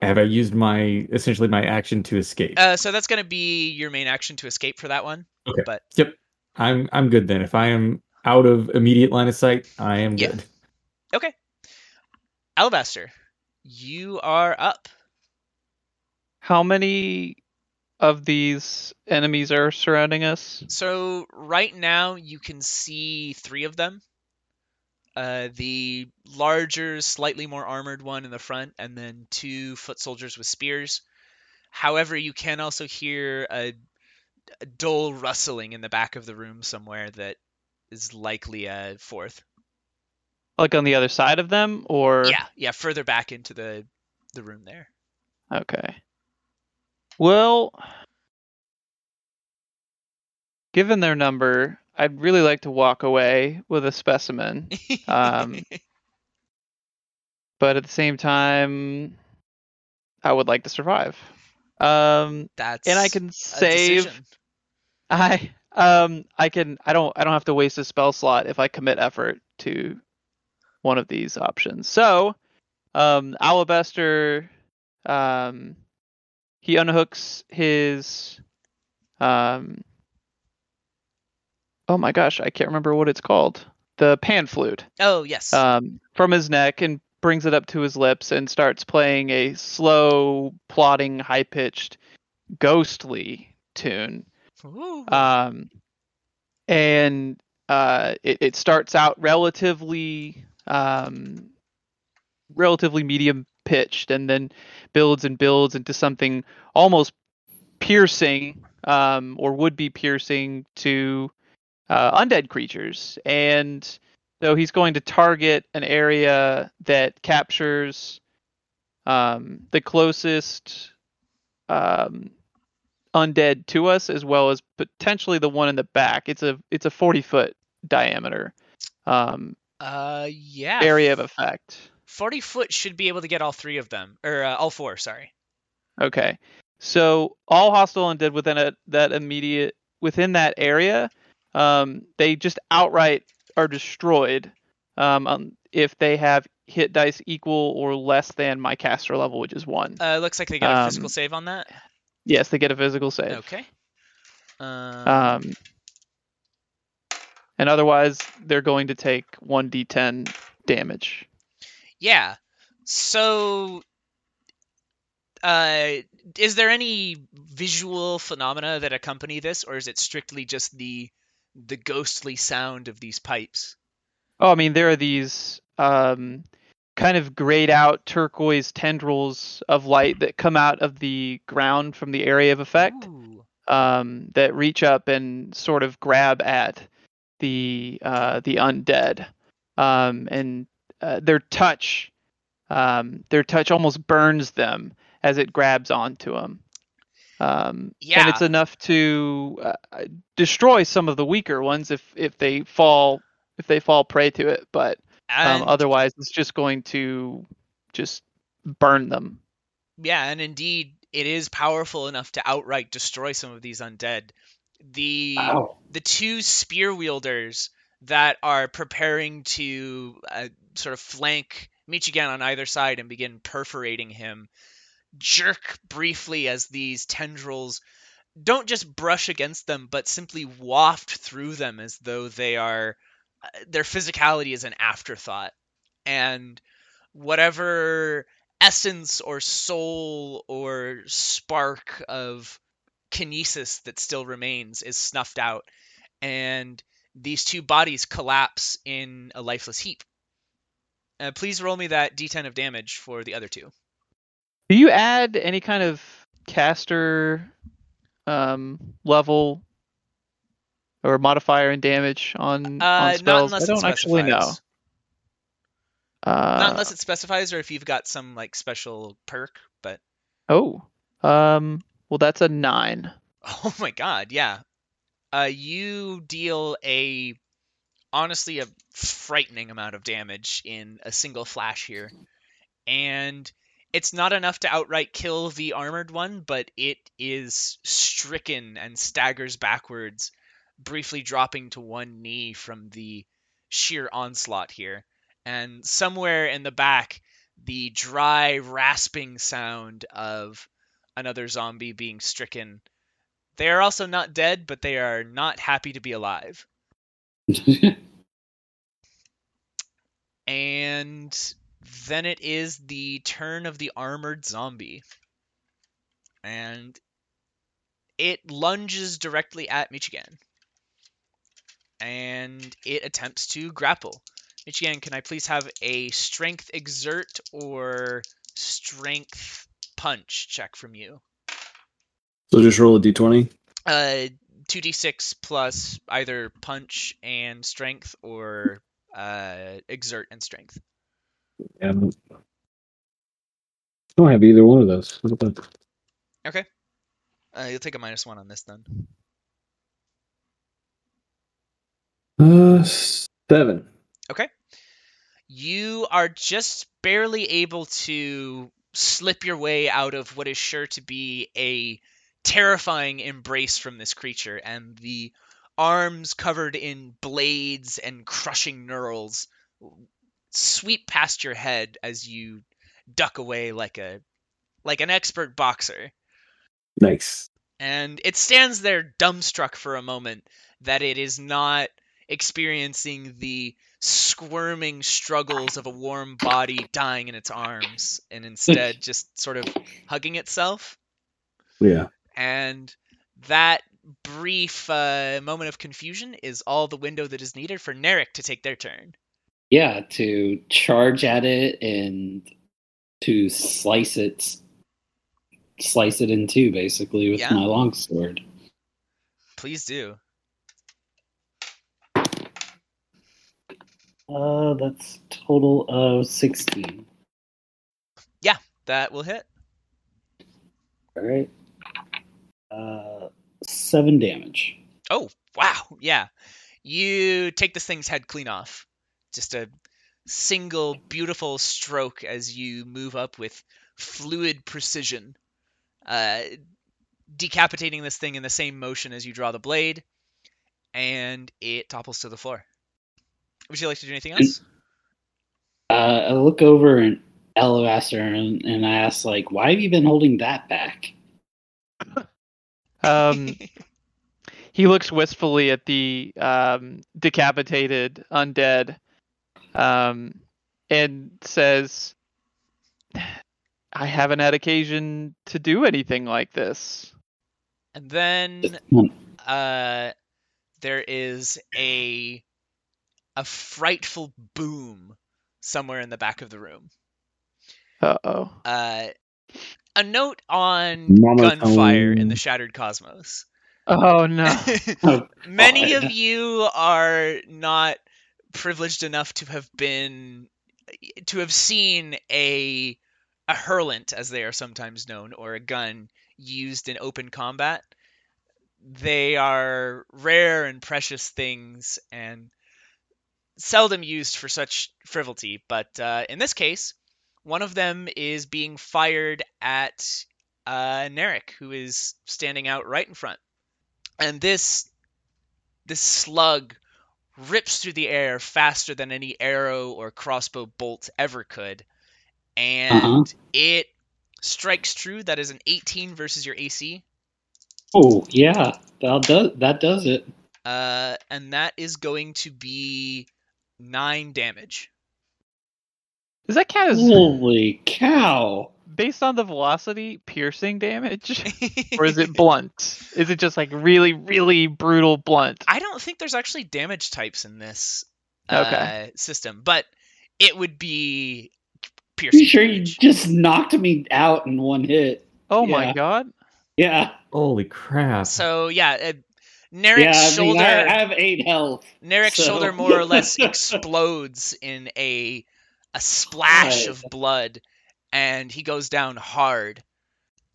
S4: have I used my essentially my action to escape?
S1: Uh, so that's going to be your main action to escape for that one.
S4: Okay.
S1: But
S4: Yep. I'm I'm good then. If I am out of immediate line of sight, I am
S1: Yeah.
S4: good.
S1: Alabaster, you are up.
S2: How many of these enemies are surrounding us?
S1: So right now you can see three of them. Uh, the larger, slightly more armored one in the front, and then two foot soldiers with spears. However, you can also hear a, a dull rustling in the back of the room somewhere that is likely a fourth.
S2: Like on the other side of them, or
S1: Yeah, yeah, further back into the the room there.
S2: Okay. Well, given their number, I'd really like to walk away with a specimen, Um, [laughs] but at the same time, I would like to survive. Um,
S1: That's
S2: and I can save.
S1: decision.
S2: I um I can I don't I don't have to waste a spell slot if I commit effort to one of these options. So, um Alabaster um he unhooks his um Oh my gosh, I can't remember what it's called. The pan flute
S1: Oh yes.
S2: um, from his neck and brings it up to his lips and starts playing a slow, plodding, high pitched, ghostly tune.
S1: Ooh.
S2: Um, and uh, it, it starts out relatively um, relatively medium pitched and then builds and builds into something almost piercing um, or would be piercing to uh, undead creatures and so he's going to target an area that captures um, the closest um, undead to us, as well as potentially the one in the back. It's a it's a forty foot diameter um,
S1: uh yeah.
S2: area of effect.
S1: Forty foot should be able to get all three of them, or uh, all four. Sorry.
S2: Okay, so all hostile and undead within a, that immediate within that area, um, they just outright are destroyed um, um, if they have hit dice equal or less than my caster level, which is one.
S1: Uh, looks like they got a
S2: Um,
S1: physical save on that.
S2: Yes, they get a physical save.
S1: Okay. Um,
S2: Um, and otherwise, they're going to take 1d10 damage.
S1: yeah. So, uh, is there any visual phenomena that accompany this, or is it strictly just the the ghostly sound of these pipes?
S2: Oh, I mean, there are these um, kind of grayed out turquoise tendrils of light that come out of the ground from the area of effect um, that reach up and sort of grab at the uh, the undead, um, and uh, their touch um, their touch almost burns them as it grabs onto them. Um, and it's enough to uh, destroy some of the weaker ones if if they fall if they fall prey to it. But um, otherwise, it's just going to just burn them.
S1: Yeah, and indeed, it is powerful enough to outright destroy some of these undead. The
S5: Wow.
S1: the two spear wielders that are preparing to uh, sort of flank Michigan on either side and begin perforating him jerk briefly as these tendrils don't just brush against them but simply waft through them as though they are uh, their physicality is an afterthought and whatever essence or soul or spark of kinesis that still remains is snuffed out and these two bodies collapse in a lifeless heap uh, please roll me that d10 of damage for the other two
S2: Do you add any kind of caster um, level or modifier in damage on,
S1: uh,
S2: on
S1: not
S2: spells?
S1: unless
S2: I don't
S1: it
S2: actually know. Uh,
S1: not unless it specifies or if you've got some like special perk but
S2: Oh, um, well, that's a nine.
S1: Oh my god, yeah. Uh, you deal a honestly a frightening amount of damage in a single flash here. And it's not enough to outright kill the armored one, but it is stricken and staggers backwards, briefly dropping to one knee from the sheer onslaught here. And somewhere in the back, the dry, rasping sound of another zombie being stricken they are also not dead, but they are not happy to be alive. [laughs] And then it is the turn of the armored zombie. And it lunges directly at Michigan. And it attempts to grapple. Michigan, can I please have a strength exert or strength punch check from you?
S3: So just roll a d20.
S1: Uh, 2d6 plus either punch and strength or uh, exert and strength.
S3: I don't have either one of those.
S1: Okay. Uh, you'll take a minus one on this then.
S3: Uh, seven. Okay.
S1: You are just barely able to slip your way out of what is sure to be a terrifying embrace from this creature, and the arms covered in blades and crushing knurls sweep past your head as you duck away like a like an expert boxer.
S3: Nice.
S1: and it stands there dumbstruck for a moment that it is not experiencing the squirming struggles of a warm body dying in its arms and instead [laughs] just sort of hugging itself
S3: Yeah.
S1: and that brief uh, moment of confusion is all the window that is needed for Narek to take their turn.
S5: Yeah, to charge at it and to slice it, slice it in two, basically with
S1: Yeah.
S5: my longsword.
S1: Please do.
S5: Uh, that's total of sixteen.
S1: Yeah, That will hit.
S5: All right. Uh, seven damage.
S1: Oh, wow. Yeah. You take this thing's head clean off. Just a single beautiful stroke as you move up with fluid precision. Uh, decapitating this thing in the same motion as you draw the blade, and it topples to the floor. Would you like to do anything else?
S5: Uh, I look over and Alabaster and, and I ask, like, why have you been holding that back? [laughs]
S2: Um, he looks wistfully at the um, decapitated undead um, and says, I haven't had occasion to do anything like this.
S1: and then
S5: Hmm.
S1: uh, there is a a frightful boom somewhere in the back of the room.
S2: Uh oh.
S1: Uh, a note on
S3: Mama
S1: gunfire in the Shattered Cosmos.
S2: Oh no. [laughs]
S5: Oh,
S1: Many
S5: God.
S1: of you are not privileged enough to have been to have seen a a hurlant, as they are sometimes known, or a gun used in open combat. They are rare and precious things, and seldom used for such frivolity. But uh, in this case, one of them is being fired at uh, Narek, who is standing out right in front. And this this slug rips through the air faster than any arrow or crossbow bolt ever could, and
S5: Uh-huh.
S1: it strikes true. That is an 18 versus your AC,
S5: Oh, yeah, that does that does it.
S1: uh, and that is going to be nine damage.
S2: Does that count as
S5: Holy cow!
S2: based on the velocity piercing damage? [laughs] or is it blunt? Is it just like really, really brutal blunt?
S1: I don't think there's actually damage types in this
S2: Okay.
S1: uh, system, but it would be piercing.
S5: You sure you just knocked me out in one hit?
S2: Oh my god.
S5: Yeah,
S4: Holy crap!
S1: So yeah, uh, Narek's
S5: yeah. I, mean,
S1: shoulder.
S5: I, I have eight health.
S1: Narek's
S5: So-
S1: shoulder more or less explodes in a a splash
S5: God.
S1: of blood, and he goes down hard.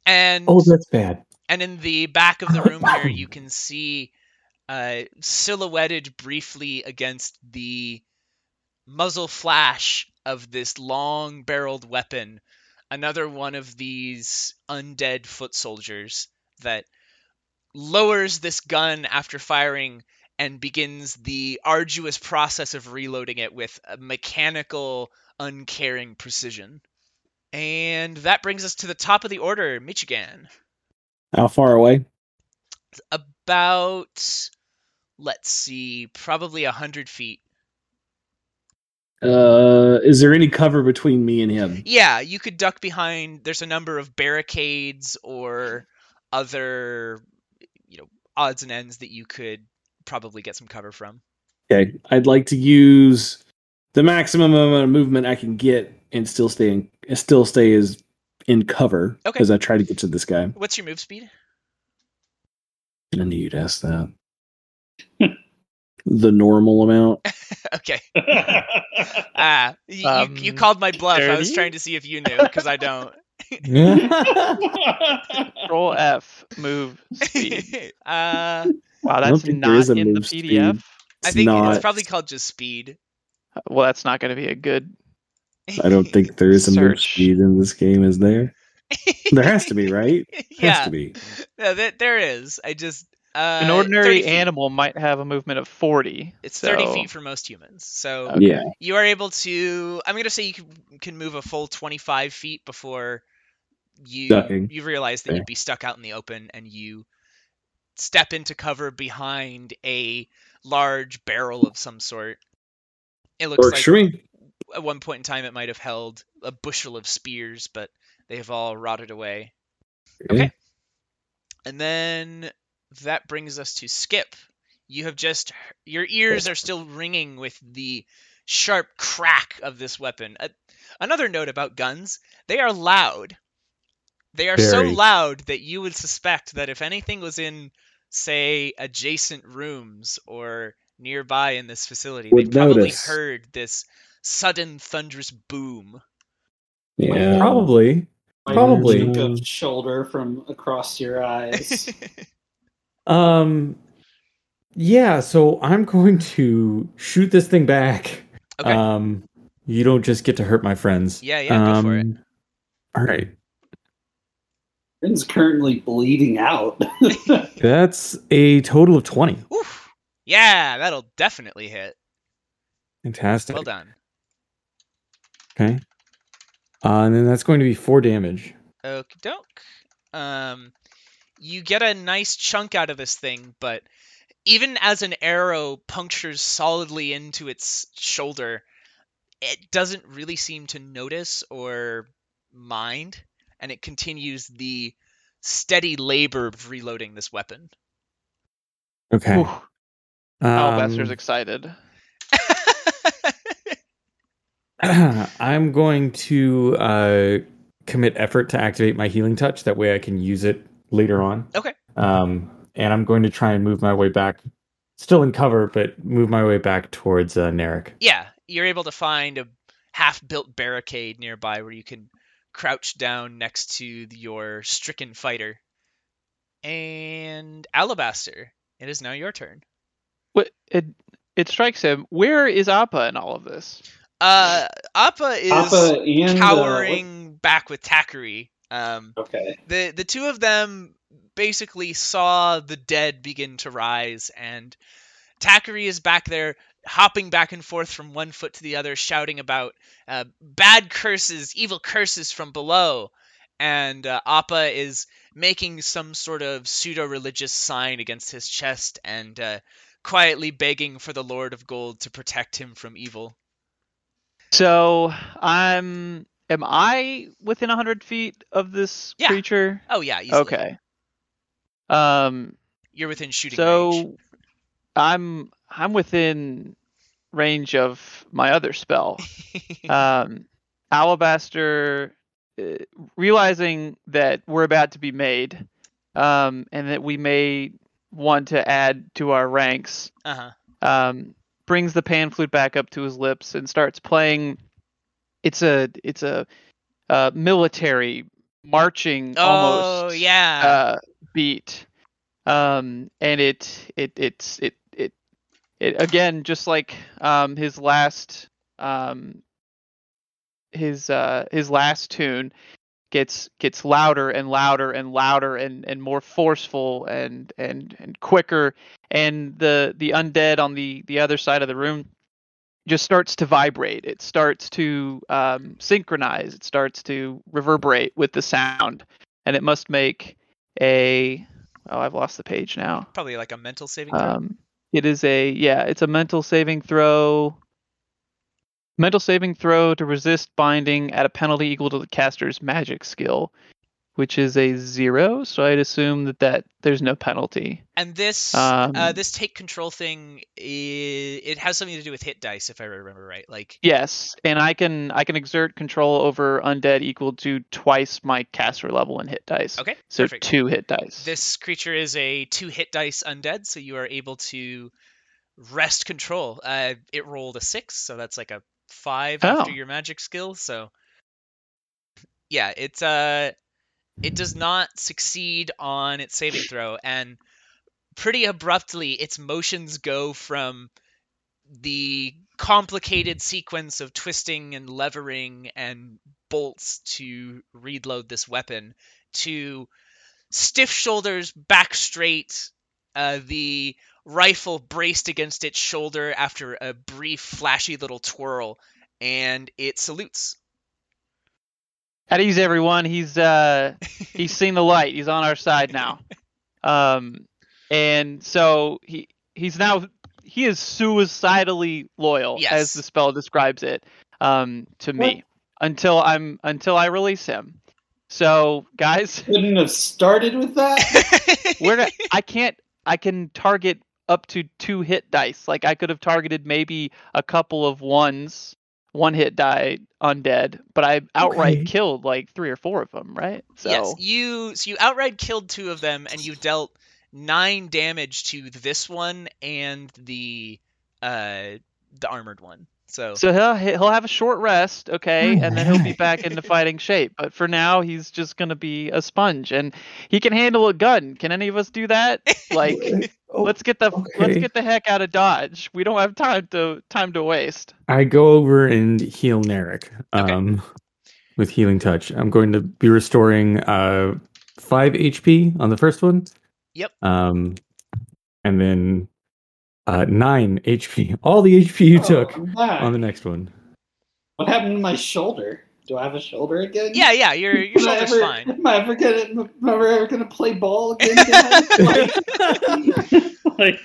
S1: And
S4: oh, that's bad.
S1: and in the back of the room here, you can see uh, silhouetted briefly against the muzzle flash of this long-barreled weapon, another one of these undead foot soldiers that lowers this gun after firing and begins the arduous process of reloading it with a mechanical, uncaring precision. And that brings us to the top of the order, Michigan.
S3: How far away?
S1: About, let's see, probably a hundred feet.
S3: Uh, is there any cover between me and him?
S1: Yeah, you could duck behind. There's a number of barricades or other, odds and ends that you could probably get some cover from.
S3: Okay, I'd like to use the maximum amount of movement I can get and still stay in, and still stay as in cover
S1: Okay.
S3: as I try to get to this guy.
S1: What's your move speed?
S3: I knew you'd ask that. [laughs] the normal amount. [laughs]
S1: okay. [laughs] Ah, you, you, you
S2: Um,
S1: called my bluff. I was trying to see if you knew because I don't. [laughs]
S2: Control F, move speed. [laughs]
S1: uh,
S2: Wow, that's not in the PDF.
S3: speed.
S1: I think
S3: not.
S1: it's probably called just speed.
S2: Well, that's not going to be a good.
S3: I don't think [laughs] there is a move speed in this game, is there? There has to be, right? Has
S1: yeah,
S3: to be.
S1: no, there, there is. I just uh,
S2: An ordinary animal might have a movement of 40.
S1: It's 30 feet for most humans. So
S2: Okay.
S3: Yeah.
S1: you are able to. I'm gonna say you can, can move a full 25 feet before you
S3: Ducking.
S1: you realize that
S3: Fair.
S1: you'd be stuck out in the open, and you step into cover behind a large barrel of some sort. It looks
S3: Works
S1: like at one point in time it might have held a bushel of spears, but they have all rotted away. Okay. And then that brings us to Skip. You have just your ears are still ringing with the sharp crack of this weapon. Uh, another note about guns, they are loud. They are so loud that you would suspect that if anything was in say adjacent rooms or nearby in this facility, they
S3: Would
S1: probably
S3: notice.
S1: heard this sudden thunderous boom.
S3: Yeah.
S4: Probably.
S5: Like
S4: Probably.
S5: of shoulder from across your eyes. [laughs]
S4: Um yeah, so I'm going to shoot this thing back.
S1: okay.
S4: Um you don't just get to hurt my friends.
S1: yeah, yeah, go for it.
S4: Um, All right.
S5: Rin's currently bleeding out. [laughs]
S4: That's a total of 20.
S1: Oof. Yeah, that'll definitely hit.
S4: Fantastic.
S1: Well done.
S4: Okay. Uh, and then that's going to be 4 damage.
S1: Okie doke. Um, you get a nice chunk out of this thing, but even as an arrow punctures solidly into its shoulder, it doesn't really seem to notice or mind, and it continues the steady labor of reloading this weapon.
S4: Okay.
S2: Whew, Alabaster's
S4: Um,
S2: excited. [clears throat]
S4: I'm going to uh, commit effort to activate my healing touch. That way I can use it later on.
S1: Okay.
S4: Um, and I'm going to try and move my way back, still in cover, but move my way back towards uh, Narek.
S1: yeah, you're able to find a half-built barricade nearby where you can crouch down next to your stricken fighter. And Alabaster, it is now your turn.
S2: What it it strikes him. Where is Appa in all of this?
S1: Uh, Appa is
S5: Appa and, uh,
S1: cowering back with Takari. Um,
S5: okay.
S1: the the two of them basically saw the dead begin to rise, and Takari is back there hopping back and forth from one foot to the other, shouting about uh, bad curses, evil curses from below. And uh, Appa is making some sort of pseudo religious sign against his chest and uh, quietly begging for the Lord of Gold to protect him from evil.
S2: So I'm. Am I within hundred feet of this
S1: Yeah.
S2: creature?
S1: Oh, yeah, easily.
S2: Okay. Um.
S1: You're within shooting
S2: So
S1: range.
S2: I'm I'm within range of my other spell. [laughs] um, Alabaster, uh, realizing that we're about to be made, um, and that we may want to add to our ranks,
S1: uh huh.
S2: um, brings the pan flute back up to his lips and starts playing. It's a it's a uh, military marching
S1: Oh,
S2: almost
S1: yeah.
S2: uh, beat, um, and it it it's it it again just like um, his last um, his uh, his last tune gets gets louder and louder and louder and, and more forceful and, and and quicker. And the the undead on the the other side of the room just starts to vibrate. It starts to um, synchronize. It starts to reverberate with the sound. And it must make a oh i've lost the page now.
S1: Probably like a mental saving throw.
S2: um, it is a yeah, it's a mental saving throw. Mental saving throw to resist binding at a penalty equal to the caster's magic skill, which is a zero. So I'd assume that that there's no penalty.
S1: And this
S2: Um,
S1: uh, this take control thing, it has something to do with hit dice, if I remember right. Like,
S2: Yes, and I can I can exert control over undead equal to twice my caster level and hit dice.
S1: okay,
S2: So
S1: perfect.
S2: two hit dice.
S1: This creature is a two hit dice undead, so you are able to wrest control. Uh, it rolled a six, so that's like a five
S2: Oh.
S1: after your magic skill. So yeah, it's uh, it does not succeed on its saving throw, and pretty abruptly, its motions go from the complicated sequence of twisting and levering and bolts to reload this weapon to stiff shoulders, back straight, uh, the rifle braced against its shoulder after a brief, flashy little twirl, and it salutes.
S2: At ease, everyone. He's uh [laughs] he's seen the light. He's on our side now. Um, and so he he's now he is suicidally loyal,
S1: Yes.
S2: as the spell describes it, um, to me until I'm until I release him. So, guys, [laughs]
S5: Couldn't have started with that. [laughs]
S2: we're gonna, I can't I can target up to two hit dice. Like I could have targeted maybe a couple of ones, one hit die undead, but I outright
S4: Okay.
S2: killed like three or four of them, right? So
S1: Yes, you so you outright killed two of them, and you dealt nine damage to this one and the uh the armored one. So,
S2: So he'll he'll have a short rest, okay, and then he'll be [laughs] back into fighting shape. But for now, he's just gonna be a sponge, and he can handle a gun. Can any of us do that? [laughs] Like,
S3: Oh,
S2: let's get the let's get the heck out of Dodge. We don't have time to time to waste.
S4: I go over and heal Narek
S1: Okay.
S4: um, with Healing Touch. I'm going to be restoring uh, 5 HP on the first one.
S1: Yep.
S4: Um, and then uh, 9 HP. All the HP you took
S5: Oh, that.
S4: on the next one.
S5: What happened to my shoulder? Do I have a shoulder again?
S1: yeah, yeah, your your [laughs]
S5: Am
S1: shoulder's
S5: ever,
S1: fine.
S5: Am I ever gonna am I ever gonna play ball again? [laughs] like, [laughs] like,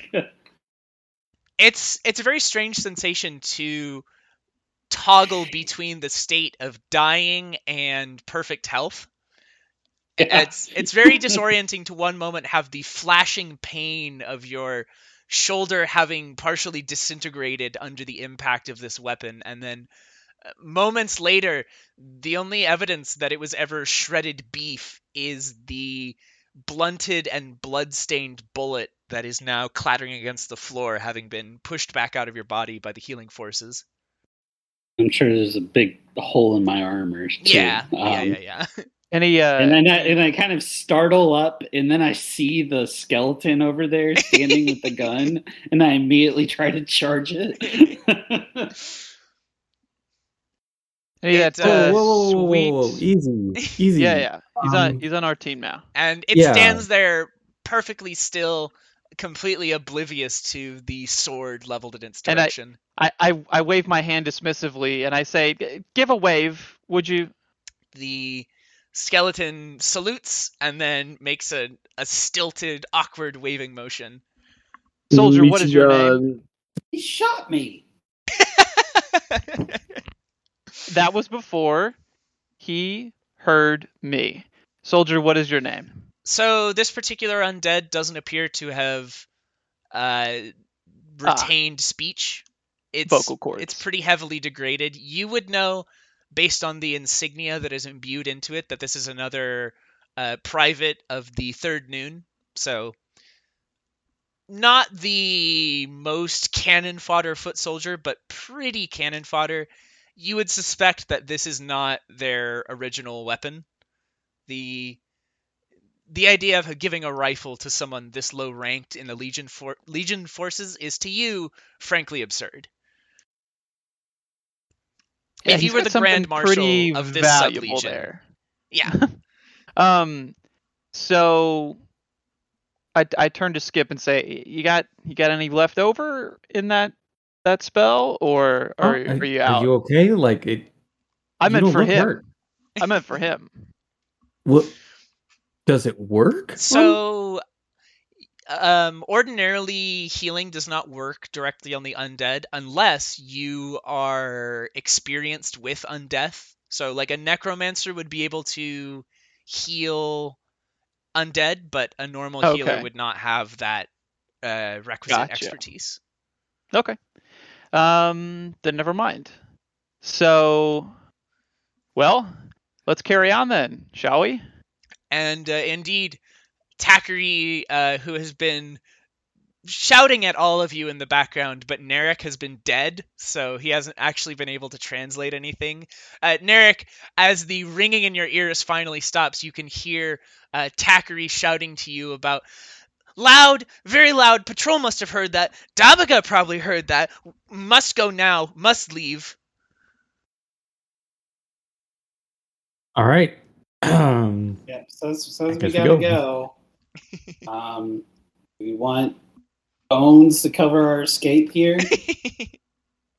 S1: it's it's a very strange sensation to toggle between the state of dying and perfect health.
S5: Yeah.
S1: It's it's very disorienting to one moment have the flashing pain of your shoulder having partially disintegrated under the impact of this weapon and then moments later the only evidence that it was ever shredded beef is the blunted and blood-stained bullet that is now clattering against the floor having been pushed back out of your body by the healing forces.
S5: I'm sure there's a big hole in my armor. Too.
S1: Yeah, yeah,
S5: Um,
S1: yeah, yeah.
S2: Any uh,
S5: And then I, and I kind of startle up, and then I see the skeleton over there standing with the gun, [laughs] and I immediately try to charge it. [laughs]
S2: any
S1: It,
S2: that
S1: uh,
S2: uh,
S4: whoa, whoa, whoa, whoa, whoa, Easy. [laughs] Easy.
S2: Yeah, yeah. He's on
S4: Um,
S2: he's on our team now.
S1: and it
S4: Yeah.
S1: stands there perfectly still, completely oblivious to the sword leveled in its
S2: And I-
S1: direction.
S2: I, I I wave my hand dismissively and I say, "Give a wave, would you?"
S1: The skeleton salutes and then makes a, a stilted, awkward waving motion.
S2: Soldier, what is your name?
S5: he shot me. [laughs]
S2: That was before he heard me. Soldier, what is your name?
S1: so this particular undead doesn't appear to have uh, retained speech. It's
S2: Vocal cords.
S1: it's pretty heavily degraded. You would know based on the insignia that is imbued into it that this is another uh, private of the Third Noon. So not the most cannon fodder foot soldier, but pretty cannon fodder. You would suspect that this is not their original weapon. The the idea of giving a rifle to someone this low ranked in the legion for legion forces is to you frankly absurd.
S2: Yeah,
S1: if you were the grand marshal of this sub-legion.
S2: there.
S1: Yeah. [laughs]
S2: Um, so I I turn to Skip and say, "You got you got any left over in that that spell, or
S4: Oh,
S2: are, are you out?"
S4: Are you okay? Like it.
S2: I meant for him.
S4: hurt.
S2: I meant for him.
S4: What? Does it work?
S1: So, um, ordinarily healing does not work directly on the undead unless you are experienced with undeath. So, like a necromancer would be able to heal undead, but a normal healer would not have that uh, requisite
S2: Gotcha.
S1: expertise.
S2: Okay. Um, then never mind. So, well, let's carry on then, shall we?
S1: And uh, indeed, Takari, uh, who has been shouting at all of you in the background, but Narek has been dead, so he hasn't actually been able to translate anything. Uh, Narek, as the ringing in your ears finally stops, you can hear uh, shouting to you about loud, very loud. Patrol must have heard that. Dabiga probably heard that. Must go now. Must leave.
S4: All right. Um,
S5: Yeah, says says we
S4: we
S5: gotta
S4: go.
S5: go. um, we want bones to cover our escape here. [laughs]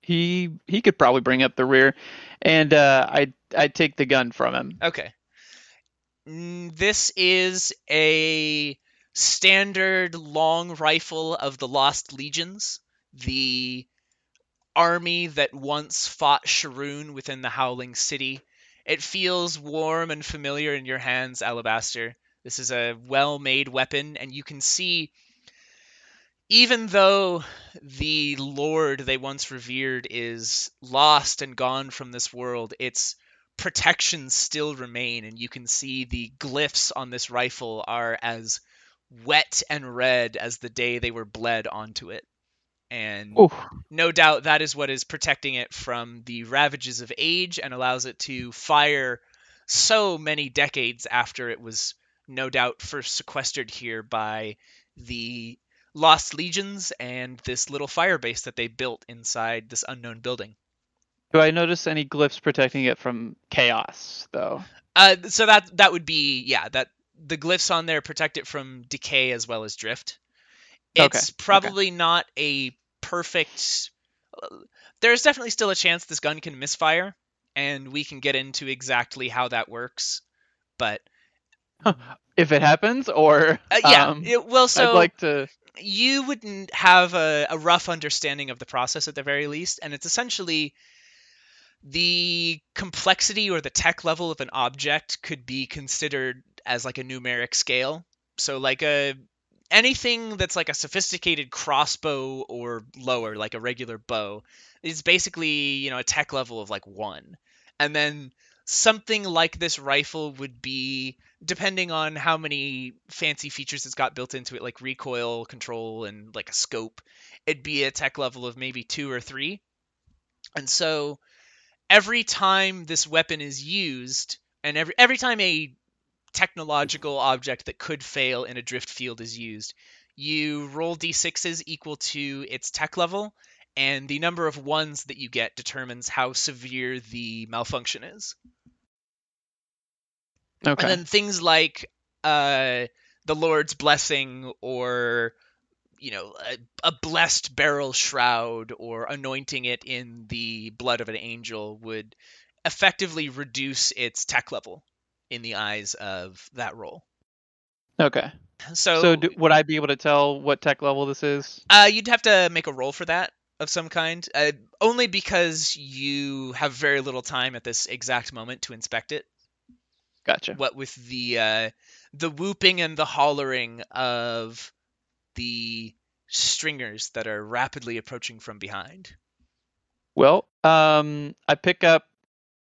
S2: He he could probably bring up the rear, and uh, I I take the gun from him.
S1: Okay. Mm, This is a standard long rifle of the Lost Legions, the army that once fought Sharoon within the Howling City. It feels warm and familiar in your hands, Alabaster. This is a well made weapon, and you can see, even though the Lord they once revered is lost and gone from this world, its protections still remain, and you can see the glyphs on this rifle are as wet and red as the day they were bled onto it. And
S2: Ooh,
S1: no doubt that is what is protecting it from the ravages of age and allows it to fire so many decades after it was no doubt first sequestered here by the Lost Legions and this little fire base that they built inside this unknown building.
S2: do I notice any glyphs protecting it from chaos though?
S1: Uh, so that that would be yeah that the glyphs on there protect it from decay as well as drift.
S2: Okay,
S1: It's
S2: okay.
S1: probably not a perfect. There's definitely still a chance this gun can misfire, and we can get into exactly how that works. But
S2: If it happens, or
S1: uh, yeah,
S2: um,
S1: it, well, so
S2: I'd like to.
S1: you wouldn't have a, a rough understanding of the process at the very least, and it's essentially the complexity or the tech level of an object could be considered as like a numeric scale. So like a anything that's like a sophisticated crossbow or lower, like a regular bow, is basically, you know, a tech level of like one. And then something like this rifle would be depending on how many fancy features it's got built into it, like recoil control and like a scope, it'd be a tech level of maybe two or three. And so every time this weapon is used, and every every time a technological object that could fail in a drift field is used, you roll d6s equal to its tech level, and the number of ones that you get determines how severe the malfunction is.
S2: Okay.
S1: And then things like uh, the Lord's blessing or you know a, a blessed beryl shroud or anointing it in the blood of an angel would effectively reduce its tech level in the eyes of that role.
S2: okay.
S1: So,
S2: So, do, would I be able to tell what tech level this is?
S1: uh, you'd have to make a roll for that of some kind, uh, only because you have very little time at this exact moment to inspect it.
S2: Gotcha.
S1: what with the uh, the whooping and the hollering of the stringers that are rapidly approaching from behind.
S2: Well, um, I pick up.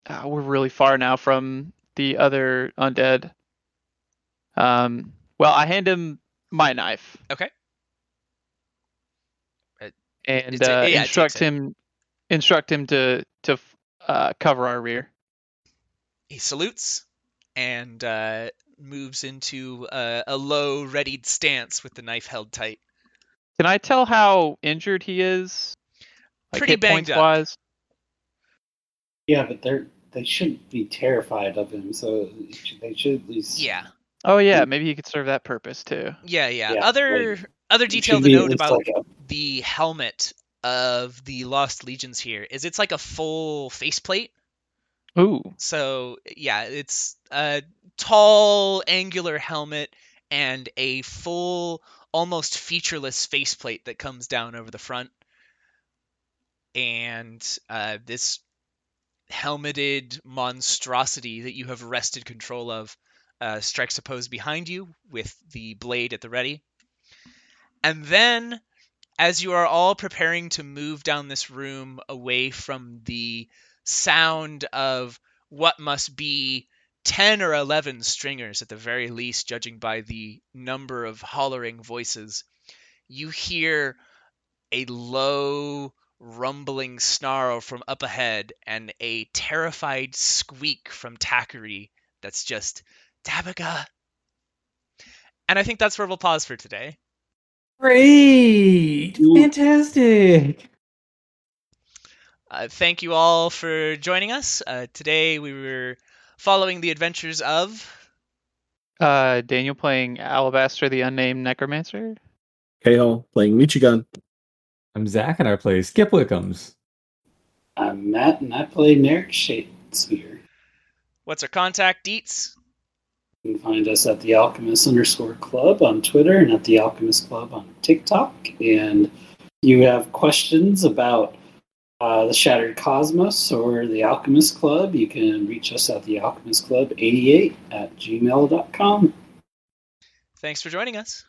S2: Uh, we're really far now from the other undead. Um, well, I hand him my knife.
S1: Okay. Uh,
S2: And
S1: it's a-
S2: uh,
S1: yeah, it takes
S2: instruct
S1: it.
S2: him, instruct him to to uh, cover our rear.
S1: He salutes and uh, moves into a, a low, readied stance with the knife held tight.
S2: Can I tell how injured he is? Like
S1: Pretty banged up.
S2: wise.
S5: Yeah, but they're they shouldn't be terrified of him, so they should at least
S1: Yeah,
S2: Oh yeah, maybe he could serve that purpose too.
S1: yeah, yeah.
S5: Yeah,
S1: other
S5: like,
S1: other detail to note about
S5: like a-
S1: the helmet of the Lost Legions here is it's like a full faceplate.
S2: Ooh,
S1: So yeah, it's a tall, angular helmet and a full, almost featureless faceplate that comes down over the front. And uh, this helmeted monstrosity that you have wrested control of uh, strikes a pose behind you with the blade at the ready. And then, as you are all preparing to move down this room away from the sound of what must be 10 or 11 stringers at the very least, judging by the number of hollering voices, you hear a low rumbling snarl from up ahead and a terrified squeak from Takari that's just Dabiga. And I think that's where we'll pause for today.
S4: Great! Fantastic!
S1: Uh, thank you all for joining us. Uh, today we were following the adventures of.
S2: Uh, Daniel playing Alabaster, the unnamed necromancer.
S3: Kale playing Michigan.
S4: I'm Zach and I play Skip Wickums.
S5: I'm Matt, and I play Narek Shakespeare.
S1: What's our contact deets?
S5: You can find us at the Alchemist underscore club on Twitter and at the Alchemist Club on TikTok. And you have questions about uh, the Shattered Cosmos or the Alchemist Club, you can reach us at the Alchemist Club 88 at gmail.com.
S1: Thanks for joining us.